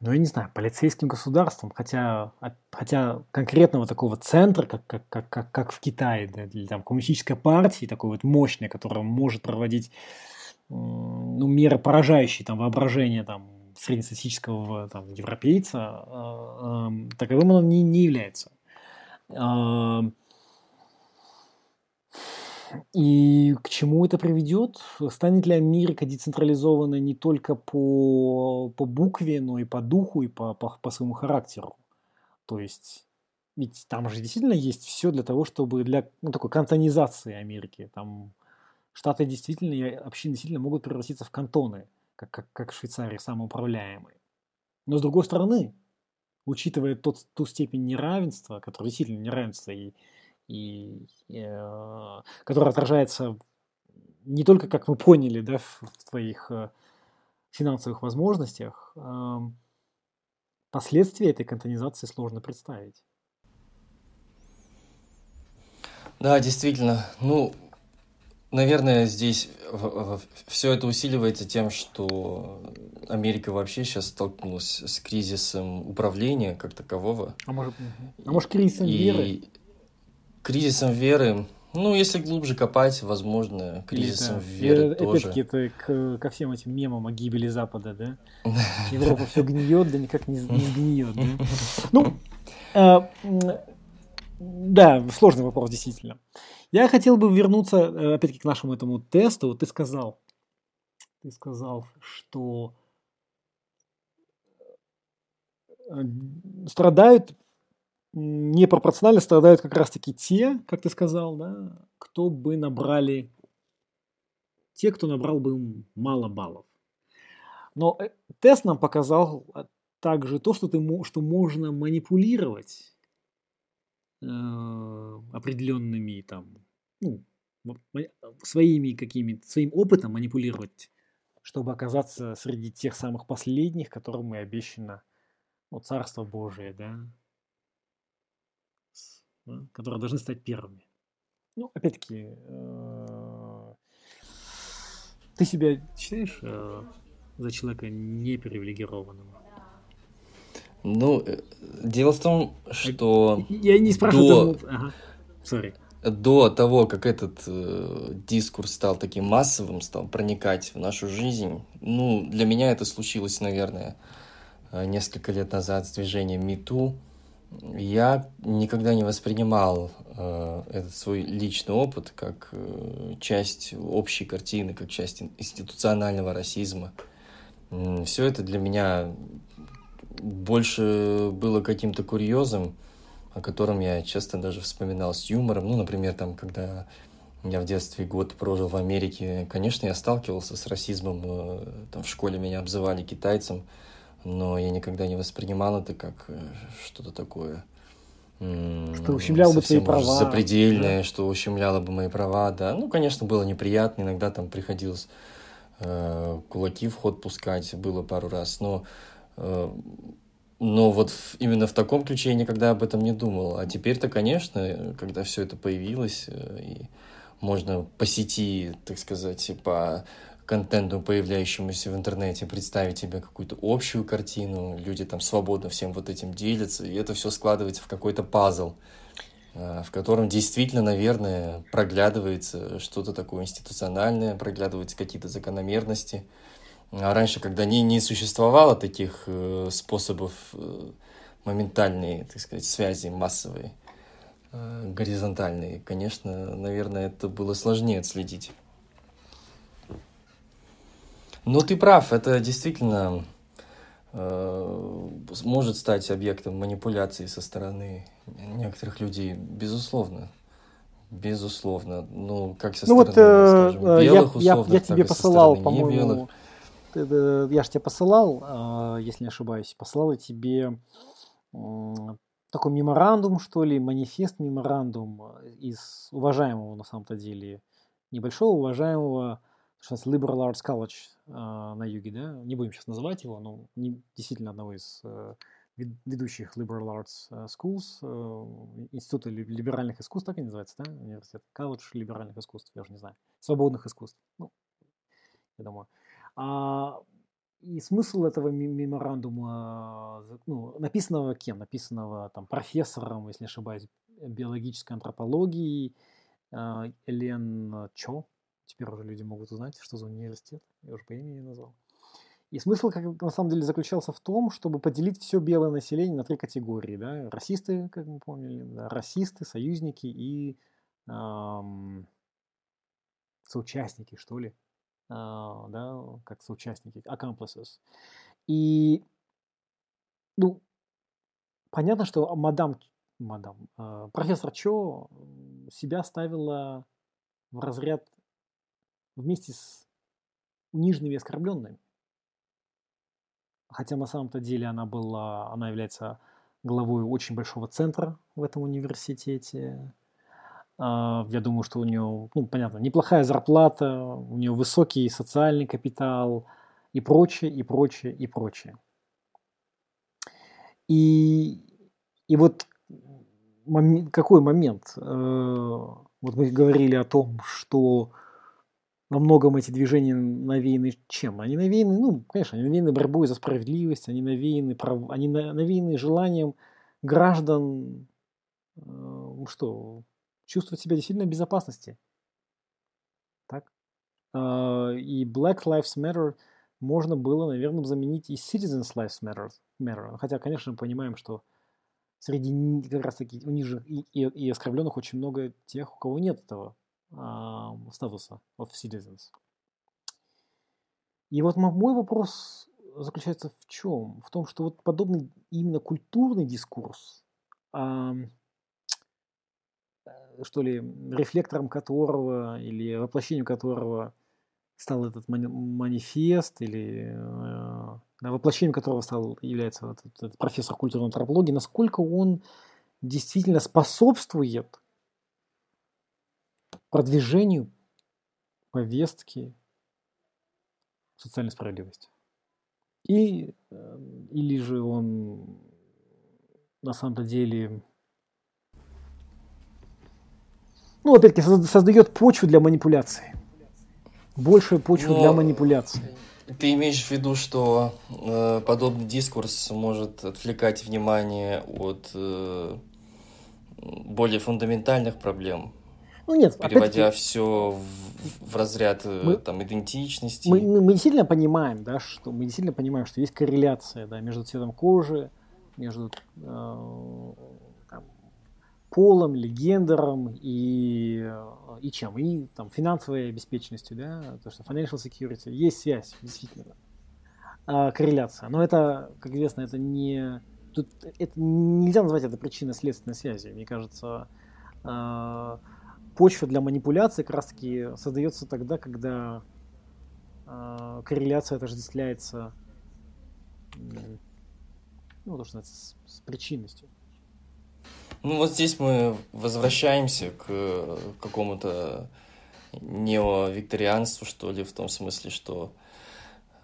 ну, я не знаю, полицейским государством, хотя, хотя конкретного такого центра, как, как, как, как, как в Китае, да, или там коммунистической партии, такой вот мощной, которая может проводить ну, меры, поражающие там, воображение там, среднестатистического там, европейца, э, э, таковым он не, не является. И к чему это приведет? Станет ли Америка децентрализованной не только по, по букве, но и по духу, и по, по, по своему характеру? То есть, ведь там же действительно есть все для того, чтобы для ну, такой кантонизации Америки. Там штаты действительно и общины действительно могут превратиться в кантоны, как, как, как в Швейцарии, самоуправляемые. Но с другой стороны, учитывая тот, ту степень неравенства, которое действительно неравенство, и, и, э, которое отражается не только, как мы поняли, да, в, в твоих э, финансовых возможностях, э, последствия этой кантонизации сложно представить. Да, действительно. Ну, наверное, здесь все это усиливается тем, что Америка вообще сейчас столкнулась с кризисом управления как такового. А может, а может кризисом и... веры? Кризисом веры, ну, если глубже копать, возможно, кризисом это, веры это, тоже. Опять-таки, это к, ко всем этим мемам о гибели Запада, да? Европа все гниет, да никак не, не сгниет, да? Ну, э, да, сложный вопрос, действительно. Я хотел бы вернуться, э, опять-таки, к нашему этому тесту. Вот ты сказал, ты сказал, что э, страдают непропорционально страдают как раз-таки те, как ты сказал, да, кто бы набрали, те, кто набрал бы мало баллов. Но э, тест нам показал также то, что, ты, что можно манипулировать э, определенными там, ну, своими какими-то, своим опытом манипулировать чтобы оказаться среди тех самых последних, которым и обещано ну, Царство Божие, да, которые должны стать первыми. Ну, опять-таки, э, ты себя считаешь э, за человека непривилегированным? Ну, э, дело в том, что... Я не спрашиваю... До... Ага. Sorry до того, как этот э, дискурс стал таким массовым, стал проникать в нашу жизнь, ну, для меня это случилось, наверное, несколько лет назад с движением МИТУ. Я никогда не воспринимал э, этот свой личный опыт как э, часть общей картины, как часть институционального расизма. Все это для меня больше было каким-то курьезом, о котором я часто даже вспоминал с юмором. Ну, например, там, когда я в детстве год прожил в Америке, конечно, я сталкивался с расизмом. Э, там в школе меня обзывали китайцем, но я никогда не воспринимал это как э, что-то такое. Что ущемляло бы твои права. Запредельное, да. что ущемляло бы мои права, да. Ну, конечно, было неприятно, иногда там приходилось э, кулаки в ход пускать, было пару раз, но э, но вот именно в таком ключе я никогда об этом не думал. А теперь-то, конечно, когда все это появилось, э, и можно по сети, так сказать, по контенту, появляющемуся в интернете, представить себе какую-то общую картину, люди там свободно всем вот этим делятся, и это все складывается в какой-то пазл, э, в котором действительно, наверное, проглядывается что-то такое институциональное, проглядываются какие-то закономерности – а раньше, когда не, не существовало таких э, способов э, моментальной, так сказать, связи массовой, горизонтальной, конечно, наверное, это было сложнее отследить. Но ты прав, это действительно э, может стать объектом манипуляции со стороны некоторых людей, безусловно. Безусловно. Ну, как со ну стороны, вот, скажем, э, белых я, условно, я, я тебе посылал, по-моему, я же тебе посылал, если не ошибаюсь, посылал я тебе такой меморандум, что ли, манифест меморандум из уважаемого, на самом-то деле, небольшого уважаемого, сейчас Liberal Arts College а, на юге, да, не будем сейчас называть его, но не, действительно одного из э, ведущих Liberal Arts э, Schools, э, Института либеральных искусств, так и называется, да, университет, колледж либеральных искусств, я уже не знаю, свободных искусств, ну, я думаю. А, и смысл этого меморандума, ну, написанного кем? Написанного там профессором, если не ошибаюсь, биологической антропологии а, Элен Чо. Теперь уже люди могут узнать, что за университет. Я уже по имени назвал. И смысл, как на самом деле, заключался в том, чтобы поделить все белое население на три категории. Да? Расисты, как мы помнили, да? расисты, союзники и эм, соучастники, что ли, а, да, как соучастники, accomplices. И, ну, понятно, что мадам, мадам, а, профессор Чо себя ставила в разряд вместе с униженными и оскорбленными. Хотя на самом-то деле она была, она является главой очень большого центра в этом университете, а, я думаю, что у нее, ну, понятно, неплохая зарплата, у нее высокий социальный капитал и прочее, и прочее, и прочее. И, и вот момент, какой момент? Э, вот мы говорили о том, что во многом эти движения навеяны чем? Они навеяны, ну, конечно, они навеяны борьбой за справедливость, они навеяны, прав... они навеяны желанием граждан, э, что, чувствовать себя действительно в безопасности. Так? Э, и Black Lives Matter можно было, наверное, заменить и Citizens Lives Matter. matter. Хотя, конечно, мы понимаем, что среди как раз таки униженных и, и, и оскорбленных очень много тех, у кого нет этого статуса of citizens. И вот мой вопрос заключается в чем? В том, что вот подобный именно культурный дискурс, а, что ли, рефлектором которого или воплощением которого стал этот манифест или э, воплощением которого стал является этот, этот профессор культурной антропологии, насколько он действительно способствует продвижению повестки социальной справедливости. И, э, или же он на самом-то деле, ну, опять-таки, создает почву для манипуляции. Большую почву Но для манипуляции. Ты имеешь в виду, что э, подобный дискурс может отвлекать внимание от э, более фундаментальных проблем, ну нет, переводя все в, в разряд э, мы, там идентичности. Мы, мы, мы действительно понимаем, да, что мы действительно понимаем, что есть корреляция, да, между цветом кожи, между э, там, полом или гендером и, и чем, и там финансовой обеспеченностью, да, то что financial security есть связь действительно, а, корреляция, но это, как известно, это не тут это нельзя назвать это причинно-следственной связью, мне кажется. Э, почва для манипуляции как раз таки создается тогда, когда э, корреляция отождествляется ну, то, что с, с причинностью. Ну вот здесь мы возвращаемся к какому-то неовикторианству, что ли, в том смысле, что Э,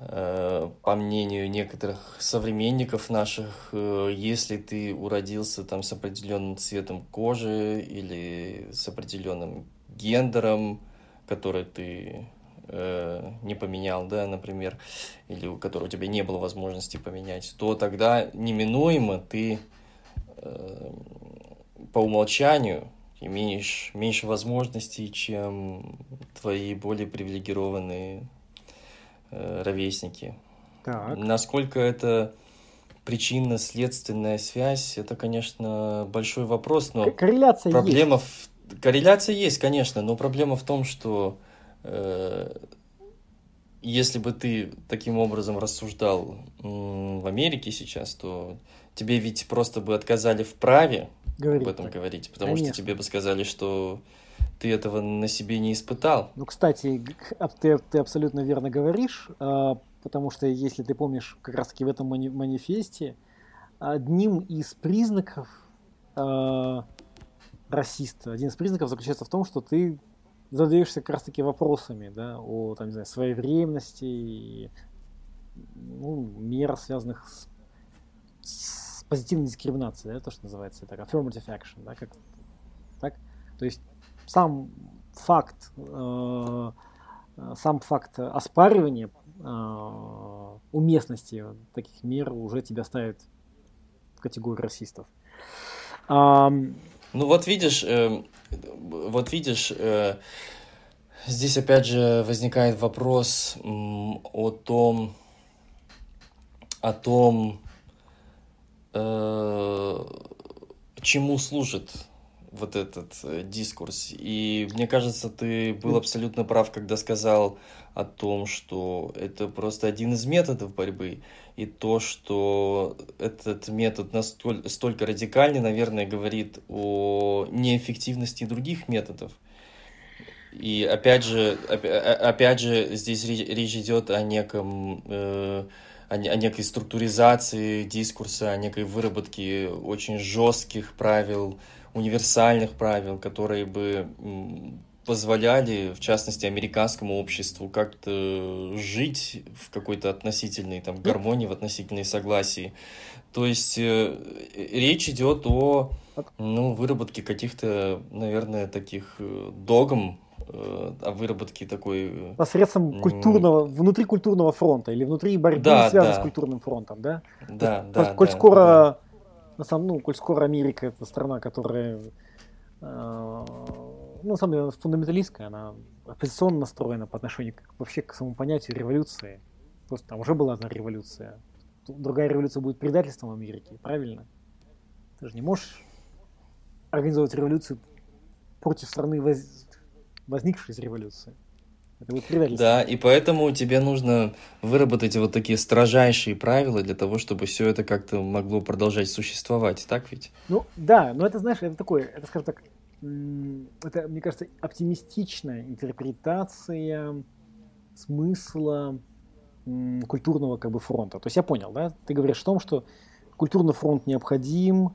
по мнению некоторых современников наших, э, если ты уродился там с определенным цветом кожи или с определенным гендером, который ты э, не поменял, да, например, или у которого у тебя не было возможности поменять, то тогда неминуемо ты э, по умолчанию имеешь меньше возможностей, чем твои более привилегированные Э, ровесники. Так. Насколько это причинно-следственная связь, это, конечно, большой вопрос, но корреляция проблема есть. В... Корреляция есть, конечно, но проблема в том, что э, если бы ты таким образом рассуждал в Америке сейчас, то тебе ведь просто бы отказали в праве говорить об этом так. говорить, потому Конечно. что тебе бы сказали, что ты этого на себе не испытал. Ну, кстати, ты, ты абсолютно верно говоришь, а, потому что, если ты помнишь, как раз-таки в этом мани- манифесте одним из признаков э, расиста, один из признаков заключается в том, что ты задаешься как раз-таки вопросами, да, о, там, не знаю, своевременности и ну, мер, связанных с, с позитивной дискриминацией, да, то, что называется так, affirmative action, да, как так. То есть сам факт, э, сам факт оспаривания э, уместности таких мер уже тебя ставит в категорию расистов. Ну вот видишь, э, вот видишь, э, здесь опять же возникает вопрос о том, о том, э, чему служит вот этот э, дискурс. И мне кажется, ты был абсолютно прав, когда сказал о том, что это просто один из методов борьбы. И то, что этот метод настолько столько радикальный, наверное, говорит о неэффективности других методов. И опять же, опять же, здесь речь идет о неком э, о, некой структуризации дискурса, о некой выработке очень жестких правил, универсальных правил, которые бы позволяли, в частности, американскому обществу как-то жить в какой-то относительной там, гармонии, в относительной согласии. То есть э, речь идет о ну, выработке каких-то, наверное, таких э, догм, э, о выработке такой... Посредством культурного, внутри культурного фронта или внутри борьбы, да, связанной да. с культурным фронтом, да? Да, да. Коль да, скоро, да. На самом, ну, коль скоро Америка это страна, которая э, ну, на самом деле, фундаменталистская, она оппозиционно настроена по отношению к, вообще к самому понятию революции. Просто там уже была одна революция. Другая революция будет предательством Америки, правильно? Ты же не можешь организовать революцию против страны, воз... возникшей из революции. Это будет предательство. Да, и поэтому тебе нужно выработать вот такие строжайшие правила для того, чтобы все это как-то могло продолжать существовать, так ведь? Ну, да, но это, знаешь, это такое, это, скажем так, это, мне кажется, оптимистичная интерпретация смысла культурного как бы фронта. То есть я понял, да? Ты говоришь о том, что культурный фронт необходим,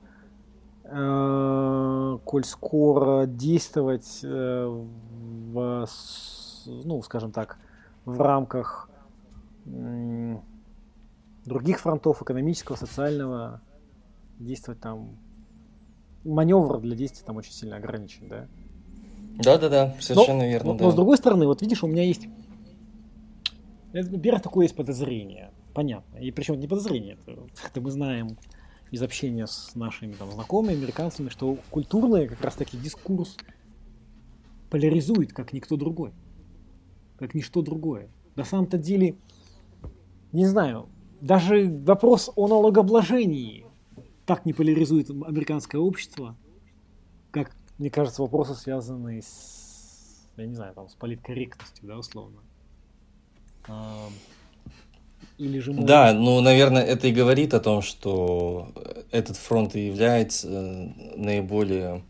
э, коль скоро действовать э, в, ну, скажем так, в рамках других фронтов экономического, социального, действовать там маневр для действия там очень сильно ограничен, да? Да-да-да, совершенно но, верно. Но, да. но с другой стороны, вот видишь, у меня есть... Во-первых, такое есть подозрение, понятно. И причем не подозрение, это, это мы знаем из общения с нашими там, знакомыми, американцами, что культурный как раз таки дискурс поляризует, как никто другой. Как ничто другое. На самом-то деле, не знаю, даже вопрос о налогообложении так не поляризует американское общество, как, мне кажется, вопросы, связанные с, я не знаю, там, с политкорректностью, да, условно. Или же может... Да, ну, наверное, это и говорит о том, что этот фронт и является э, наиболее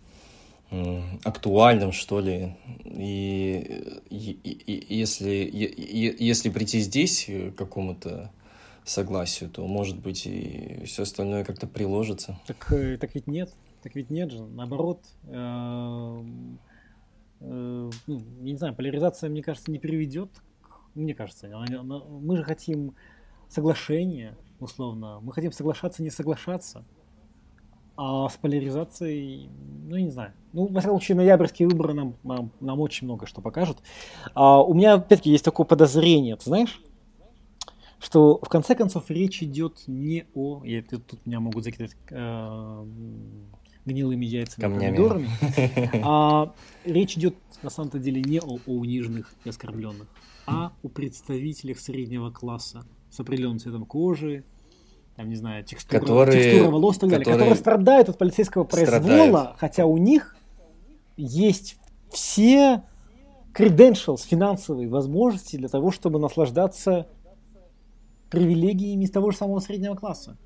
актуальным, что ли. И, и, и если, и, если прийти здесь к какому-то согласию, то, может быть, и все остальное как-то приложится. Так, э, так ведь нет. Так ведь нет же. Наоборот, э, э, ну, не знаю, поляризация, мне кажется, не приведет. Мне кажется, мы же хотим соглашения, условно. Мы хотим соглашаться, не соглашаться. А с поляризацией, ну, не знаю. Ну, во всяком случае, ноябрьские выборы нам, нам, нам очень много что покажут. А у меня, опять-таки, есть такое подозрение, ты знаешь? что в конце концов речь идет не о, это, тут меня могут закидать э, гнилыми яйцами, Камнями. помидорами, а речь идет на самом-то деле не о, о униженных и оскорбленных, а о представителях среднего класса с определенным цветом кожи, там, не знаю, текстура, которые, текстура волос и так далее, которые, которые страдают от полицейского произвола, страдают. хотя у них есть все credentials, финансовые возможности для того, чтобы наслаждаться привилегиями того же самого среднего класса.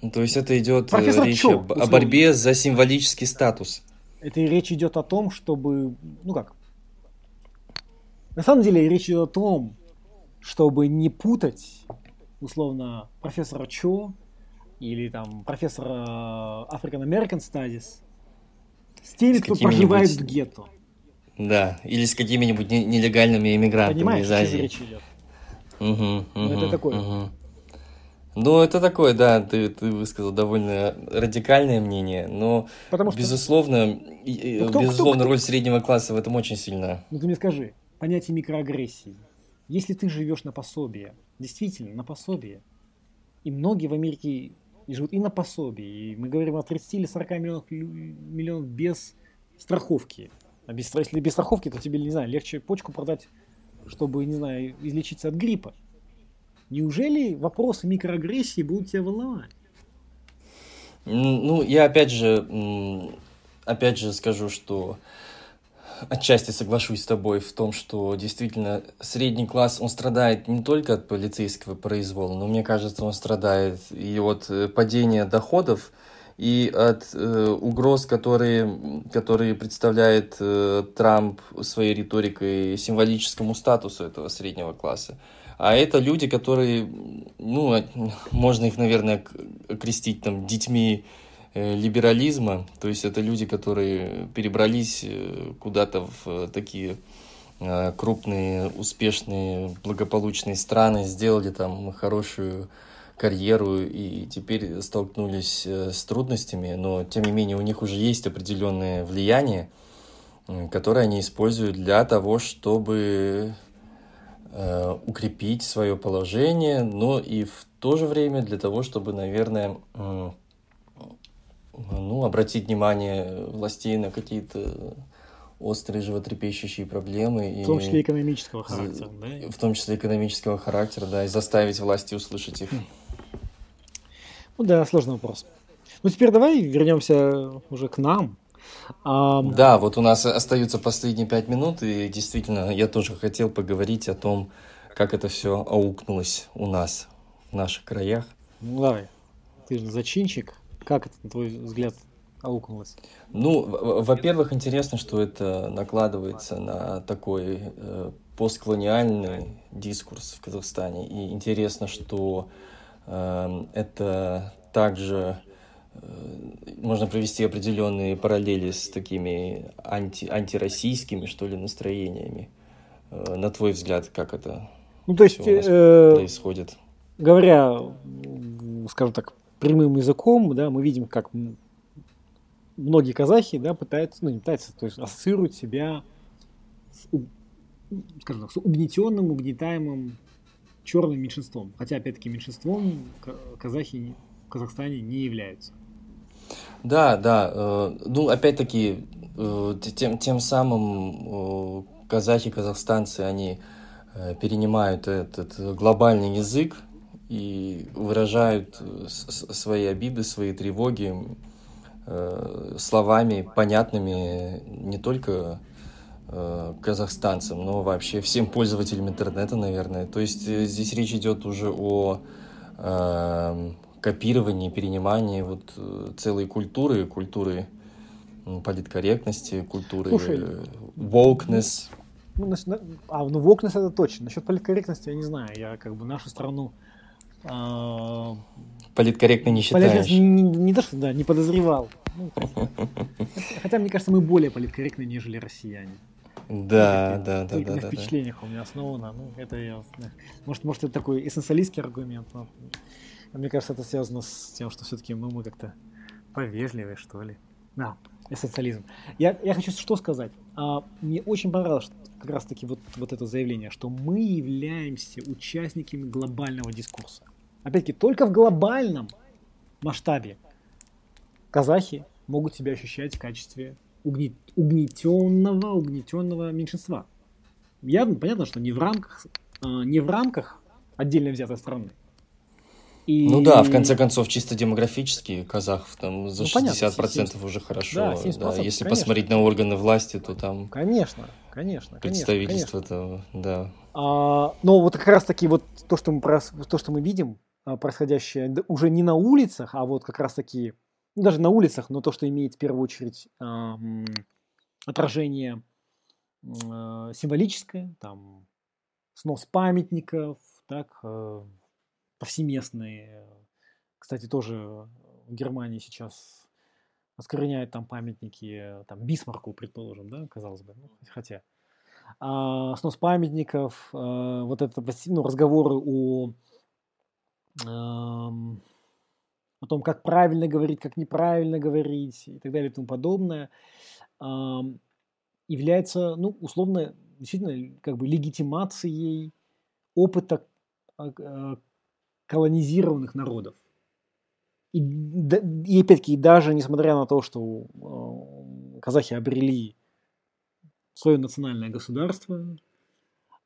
Ну, то есть это идет э, Профессор речь Чо, о, борьбе за символический статус. Это речь идет о том, чтобы, ну как, на самом деле речь идет о том, чтобы не путать, условно, профессора Чо или там профессора African American Studies с теми, с кто проживает в гетто. Да, или с какими-нибудь нелегальными иммигрантами Понимаешь, из Азии. Речь идет? Угу, угу, ну, это такое. Угу. Ну, это такое, да, ты, ты высказал довольно радикальное мнение, но, Потому что... безусловно, ну, кто, безусловно, кто, кто, роль среднего класса в этом очень сильна. Ну, ты мне скажи, понятие микроагрессии. Если ты живешь на пособие, действительно, на пособие, и многие в Америке живут и на пособие, и мы говорим о 30 или 40 миллионов, миллионов без страховки. А без, если без страховки, то тебе, не знаю, легче почку продать чтобы, не знаю, излечиться от гриппа. Неужели вопросы микроагрессии будут тебя волновать? Ну, я опять же, опять же скажу, что отчасти соглашусь с тобой в том, что действительно средний класс, он страдает не только от полицейского произвола, но мне кажется, он страдает и от э, падения доходов, и от э, угроз, которые, которые представляет э, Трамп своей риторикой символическому статусу этого среднего класса. А это люди, которые, ну, можно их, наверное, крестить там детьми либерализма. То есть это люди, которые перебрались э, куда-то в э, такие э, крупные, успешные, благополучные страны, сделали там хорошую карьеру и теперь столкнулись э, с трудностями, но тем не менее у них уже есть определенное влияние. которые они используют для того, чтобы э, укрепить свое положение, но и в то же время для того, чтобы, наверное, э, ну, обратить внимание властей на какие-то острые животрепещущие проблемы. В том числе экономического характера, да? В том числе экономического характера, да, и заставить власти услышать их. Ну да, сложный вопрос. Ну теперь давай вернемся уже к нам. А... Да, вот у нас остаются последние пять минут, и действительно, я тоже хотел поговорить о том, как это все аукнулось у нас, в наших краях. Ну давай, ты же зачинщик. Как это, на твой взгляд, аукнулось? Ну, во-первых, интересно, что это накладывается на такой э, постколониальный дискурс в Казахстане. И интересно, что э, это также можно провести определенные параллели с такими анти, антироссийскими, что ли, настроениями. Э, на твой взгляд, как это ну, то есть, э, происходит? Говоря, скажем так, прямым языком, да, мы видим, как многие казахи, да, пытаются, ну, не пытаются, то есть ассоциируют себя с, скажем так, с угнетенным, угнетаемым черным меньшинством. Хотя, опять-таки, меньшинством казахи в Казахстане не являются. Да, да. Э, ну, опять-таки, э, тем, тем самым э, казахи, казахстанцы, они перенимают этот глобальный язык и выражают свои обиды, свои тревоги словами, понятными не только казахстанцам, но вообще всем пользователям интернета, наверное. То есть здесь речь идет уже о копирование, перенимание вот э, целой культуры, культуры политкорректности, культуры Слушай, wokeness. Ну, а, ну wokeness это точно. Насчет политкорректности я не знаю. Я как бы нашу страну э, политкорректно не считаешь? Не, не, не то, что да, не подозревал. Ну, хотя, мне кажется, мы более политкорректны, нежели россияне. Да, да, да, да. На впечатлениях у меня основано. Ну, это я. Может, может, это такой эссенциалистский аргумент, но мне кажется, это связано с тем, что все-таки ну, мы как-то повежливые, что ли. Да, и социализм. Я, я хочу что сказать. А, мне очень понравилось как раз-таки вот, вот это заявление, что мы являемся участниками глобального дискурса. Опять-таки, только в глобальном масштабе казахи могут себя ощущать в качестве угнет, угнетенного, угнетенного меньшинства. Явно понятно, что не в рамках, а, не в рамках отдельно взятой страны, и... Ну да, в конце концов, чисто демографически казахов там за ну, 60% понятно, уже хорошо. Да, 70%, да. Если конечно. посмотреть на органы власти, то там... Конечно, конечно. Представительство конечно. да. А, но вот как раз таки вот то, что мы, то, что мы видим, происходящее уже не на улицах, а вот как раз таки, ну, даже на улицах, но то, что имеет в первую очередь эм, отражение э, символическое, там, снос памятников, так, э, повсеместные. Кстати, тоже в Германии сейчас оскверняют там памятники, там, Бисмарку, предположим, да, казалось бы, ну, хотя. А, снос памятников, а, вот это, ну, разговоры о, а, о том, как правильно говорить, как неправильно говорить и так далее и тому подобное, а, является, ну, условно, действительно, как бы легитимацией опыта а, а, колонизированных народов. И, и опять-таки, даже несмотря на то, что э, казахи обрели свое национальное государство,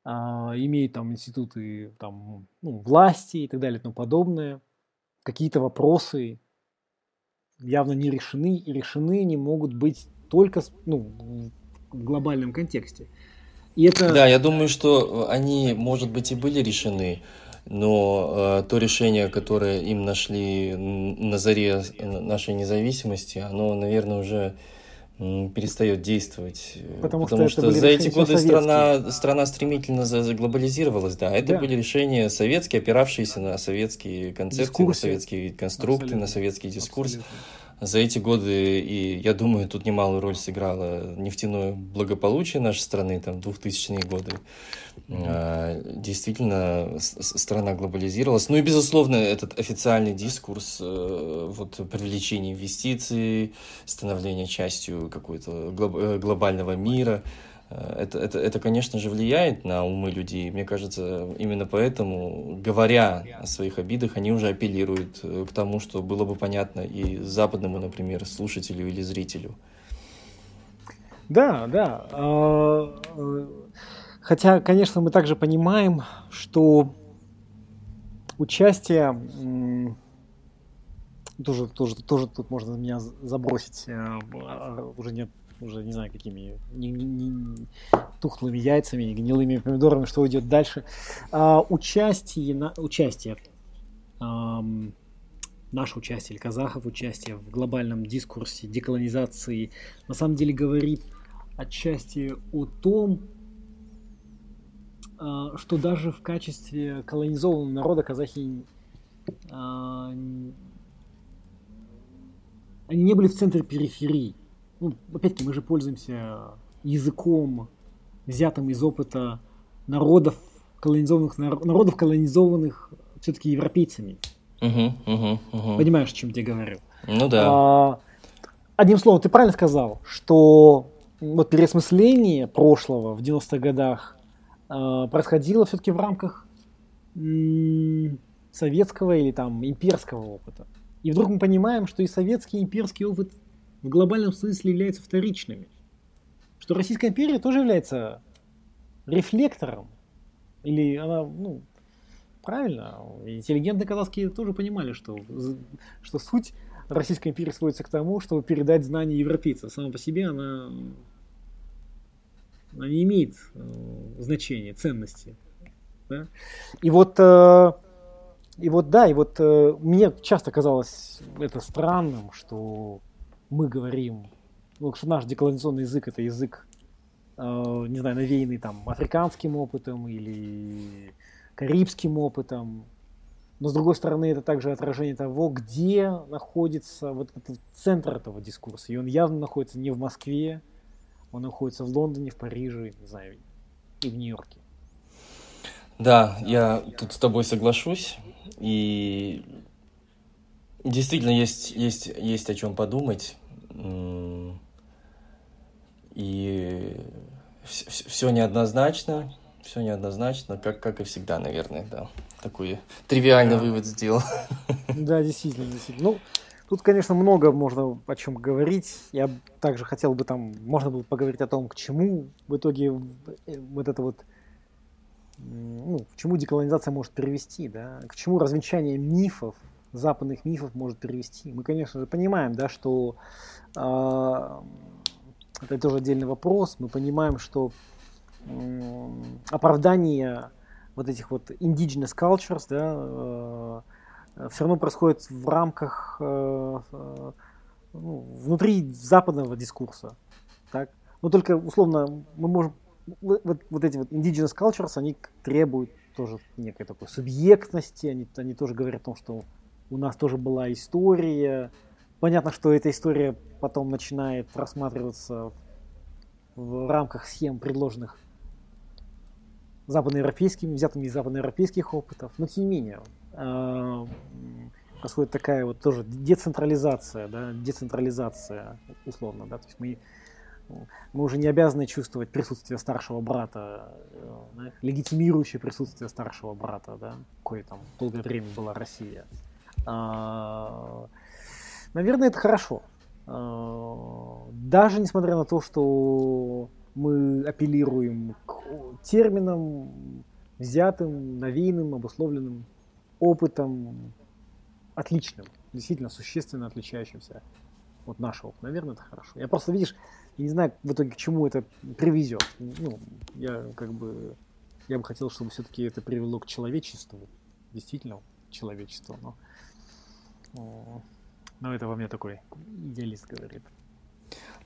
имеют там институты там, ну, власти и так далее и тому подобное, какие-то вопросы явно не решены, и решены не могут быть только ну, в глобальном контексте. И это... Да, я думаю, что они, может быть, и были решены, но э, то решение, которое им нашли на заре нашей независимости, оно, наверное, уже перестает действовать. Потому, потому что, что за эти годы страна, страна стремительно заглобализировалась. Да, это да. были решения советские, опиравшиеся на советские концепции, Дискурсы. на советские конструкты, Абсолютно. на советский дискурс. Абсолютно. За эти годы, и я думаю, тут немалую роль сыграло нефтяное благополучие нашей страны, там, 2000-е годы. Mm-hmm. Действительно, страна глобализировалась. Ну и, безусловно, этот официальный дискурс э, вот, привлечения инвестиций, становления частью какого-то э, глобального мира – это, это, это, конечно же, влияет на умы людей. Мне кажется, именно поэтому, говоря о своих обидах, они уже апеллируют э, к тому, что было бы понятно и западному, например, слушателю или зрителю. Да, да. А, э, хотя, конечно, мы также понимаем, что участие тоже, тоже, тоже тут можно меня забросить, э, а, уже нет уже не знаю какими не, не, тухлыми яйцами, гнилыми помидорами, что уйдет дальше. А, участие, на, участие эм, наше участие, или казахов участие в глобальном дискурсе деколонизации на самом деле говорит отчасти о том, э, что даже в качестве колонизованного народа казахи э, они не были в центре периферии ну, опять-таки, мы же пользуемся языком, взятым из опыта народов, колонизованных, народов, колонизованных все-таки европейцами. Угу, угу, угу. Понимаешь, о чем я говорю? Ну да. А, одним словом, ты правильно сказал, что вот переосмысление прошлого в 90-х годах а, происходило все-таки в рамках м- советского или там имперского опыта. И вдруг мы понимаем, что и советский, и имперский опыт в глобальном смысле являются вторичными. Что Российская империя тоже является рефлектором. Или она, ну, правильно, интеллигентные казахские тоже понимали, что, что суть Российской империи сводится к тому, чтобы передать знания европейцам. Сама по себе она, она не имеет э, значения, ценности. Да? И вот э, и вот да, и вот э, мне часто казалось это странным, что мы говорим, ну, что наш деколонизационный язык это язык, э, не знаю, навеянный там африканским опытом или карибским опытом. Но с другой стороны, это также отражение того, где находится вот этот центр этого дискурса. И он явно находится не в Москве, он находится в Лондоне, в Париже, не знаю, и в Нью-Йорке. Да, я тут с тобой соглашусь. И действительно есть, есть, есть о чем подумать. И все неоднозначно, все неоднозначно, как, как и всегда, наверное, да. Такой тривиальный да. вывод сделал. Да, действительно, действительно. Ну, тут, конечно, много можно о чем говорить. Я также хотел бы там, можно было поговорить о том, к чему в итоге э, вот это вот, ну, к чему деколонизация может привести, да, к чему развенчание мифов, западных мифов может привести. Мы, конечно же, понимаем, да, что это тоже отдельный вопрос. Мы понимаем, что оправдание вот этих вот indigenous cultures, да, э, все равно происходит в рамках э, э, ну, внутри западного дискурса. Так? Но только условно мы можем вот, вот эти вот indigenous cultures, они требуют тоже некой такой субъектности, они, они тоже говорят о том, что у нас тоже была история, Понятно, что эта история потом начинает рассматриваться в рамках схем, предложенных западноевропейскими, взятыми из западноевропейских опытов, но тем не менее э, происходит такая вот тоже децентрализация, да, децентрализация условно, да, то есть мы мы уже не обязаны чувствовать присутствие старшего брата, э, да, легитимирующее присутствие старшего брата, да, кое там долгое время была Россия. А, Наверное, это хорошо. А, даже несмотря на то, что мы апеллируем к терминам, взятым, навеянным, обусловленным опытом, отличным, действительно существенно отличающимся от нашего. Наверное, это хорошо. Я просто, видишь, я не знаю в итоге к чему это привезет. Ну, я как бы, я бы хотел, чтобы все-таки это привело к человечеству, действительно человечеству, но но это во мне такой идеалист говорит.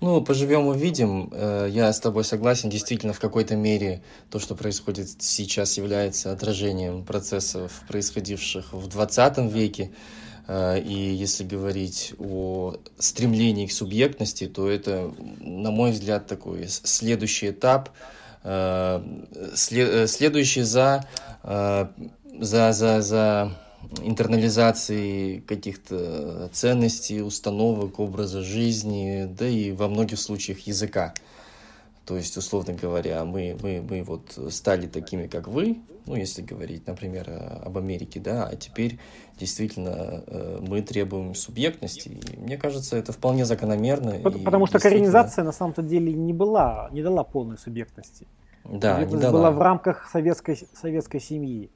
Ну, поживем увидим. Э, я с тобой согласен. Действительно, в какой-то мере то, что происходит сейчас, является отражением процессов, происходивших в 20 веке. Э, и если говорить о стремлении к субъектности, то это, на мой взгляд, такой следующий этап, э, следующий за, за, за, за интернализацией каких-то ценностей, установок, образа жизни, да и во многих случаях языка. То есть, условно говоря, мы, мы, мы вот стали такими, как вы, ну, если говорить, например, об Америке, да, а теперь действительно э, мы требуем субъектности. И мне кажется, это вполне закономерно. Потому, что коренизация на самом-то деле не была, не дала полной субъектности. Да, не дала. была в рамках советской, советской семьи.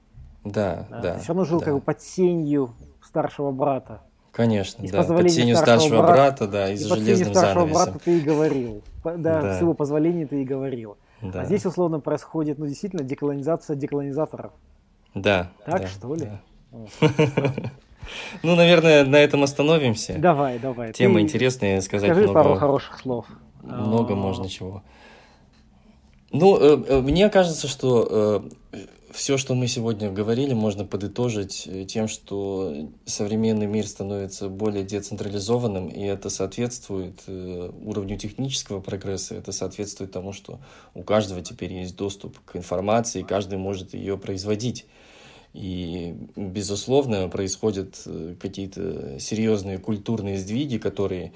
Да, да. да Ты все равно жил да. как бы под сенью старшего брата. Конечно, и да. Под сенью старшего брата, брата да, и за железным старшего занавесом. брата ты и говорил. Да, да. с его позволения ты и говорил. Да. А здесь условно происходит, ну, действительно, деколонизация деколонизаторов. Да. Так, да, что ли? Да. Ну, наверное, на этом остановимся. Давай, давай. Тема Ты интересная, сказать скажи много. пару хороших слов. Много можно чего. Ну, э, э, мне кажется, что э, все, что мы сегодня говорили, можно подытожить э, тем, что современный мир становится более децентрализованным, и это соответствует э, уровню технического прогресса, это соответствует тому, что у каждого теперь есть доступ к информации, каждый может ее производить. И, безусловно, происходят э, какие-то серьезные культурные сдвиги, которые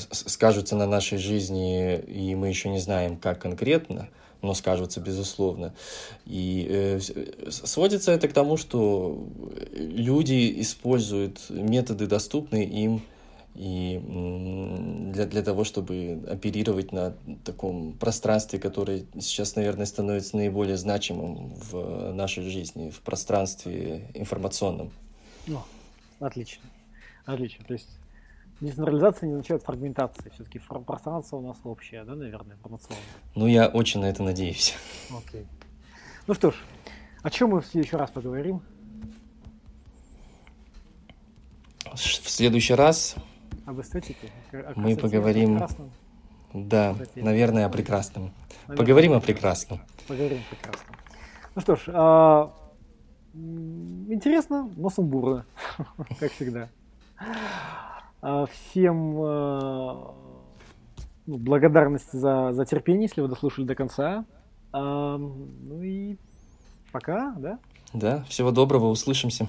скажутся на нашей жизни, и мы еще не знаем, как конкретно – но скажутся, безусловно. И э, сводится это к тому, что люди используют методы, доступные им, и для, для того, чтобы оперировать на таком пространстве, которое сейчас, наверное, становится наиболее значимым в нашей жизни, в пространстве информационном. О, отлично. Отлично. То есть Децентрализация не означает фрагментация. Все-таки пространство у нас общее, да, наверное, информационное. Ну, я очень на это надеюсь. Окей. Ну что ж, о чем мы в следующий раз поговорим? В следующий раз об эстетике. О мы поговорим. Да, наверное, о прекрасном. Наверное, поговорим о прекрасном. Поговорим о прекрасном. Ну что ж, а, интересно, но сумбурно, как всегда. А, всем э, ну, благодарность за, за терпение, если вы дослушали до конца. А, ну и пока, да? Да, всего доброго, услышимся.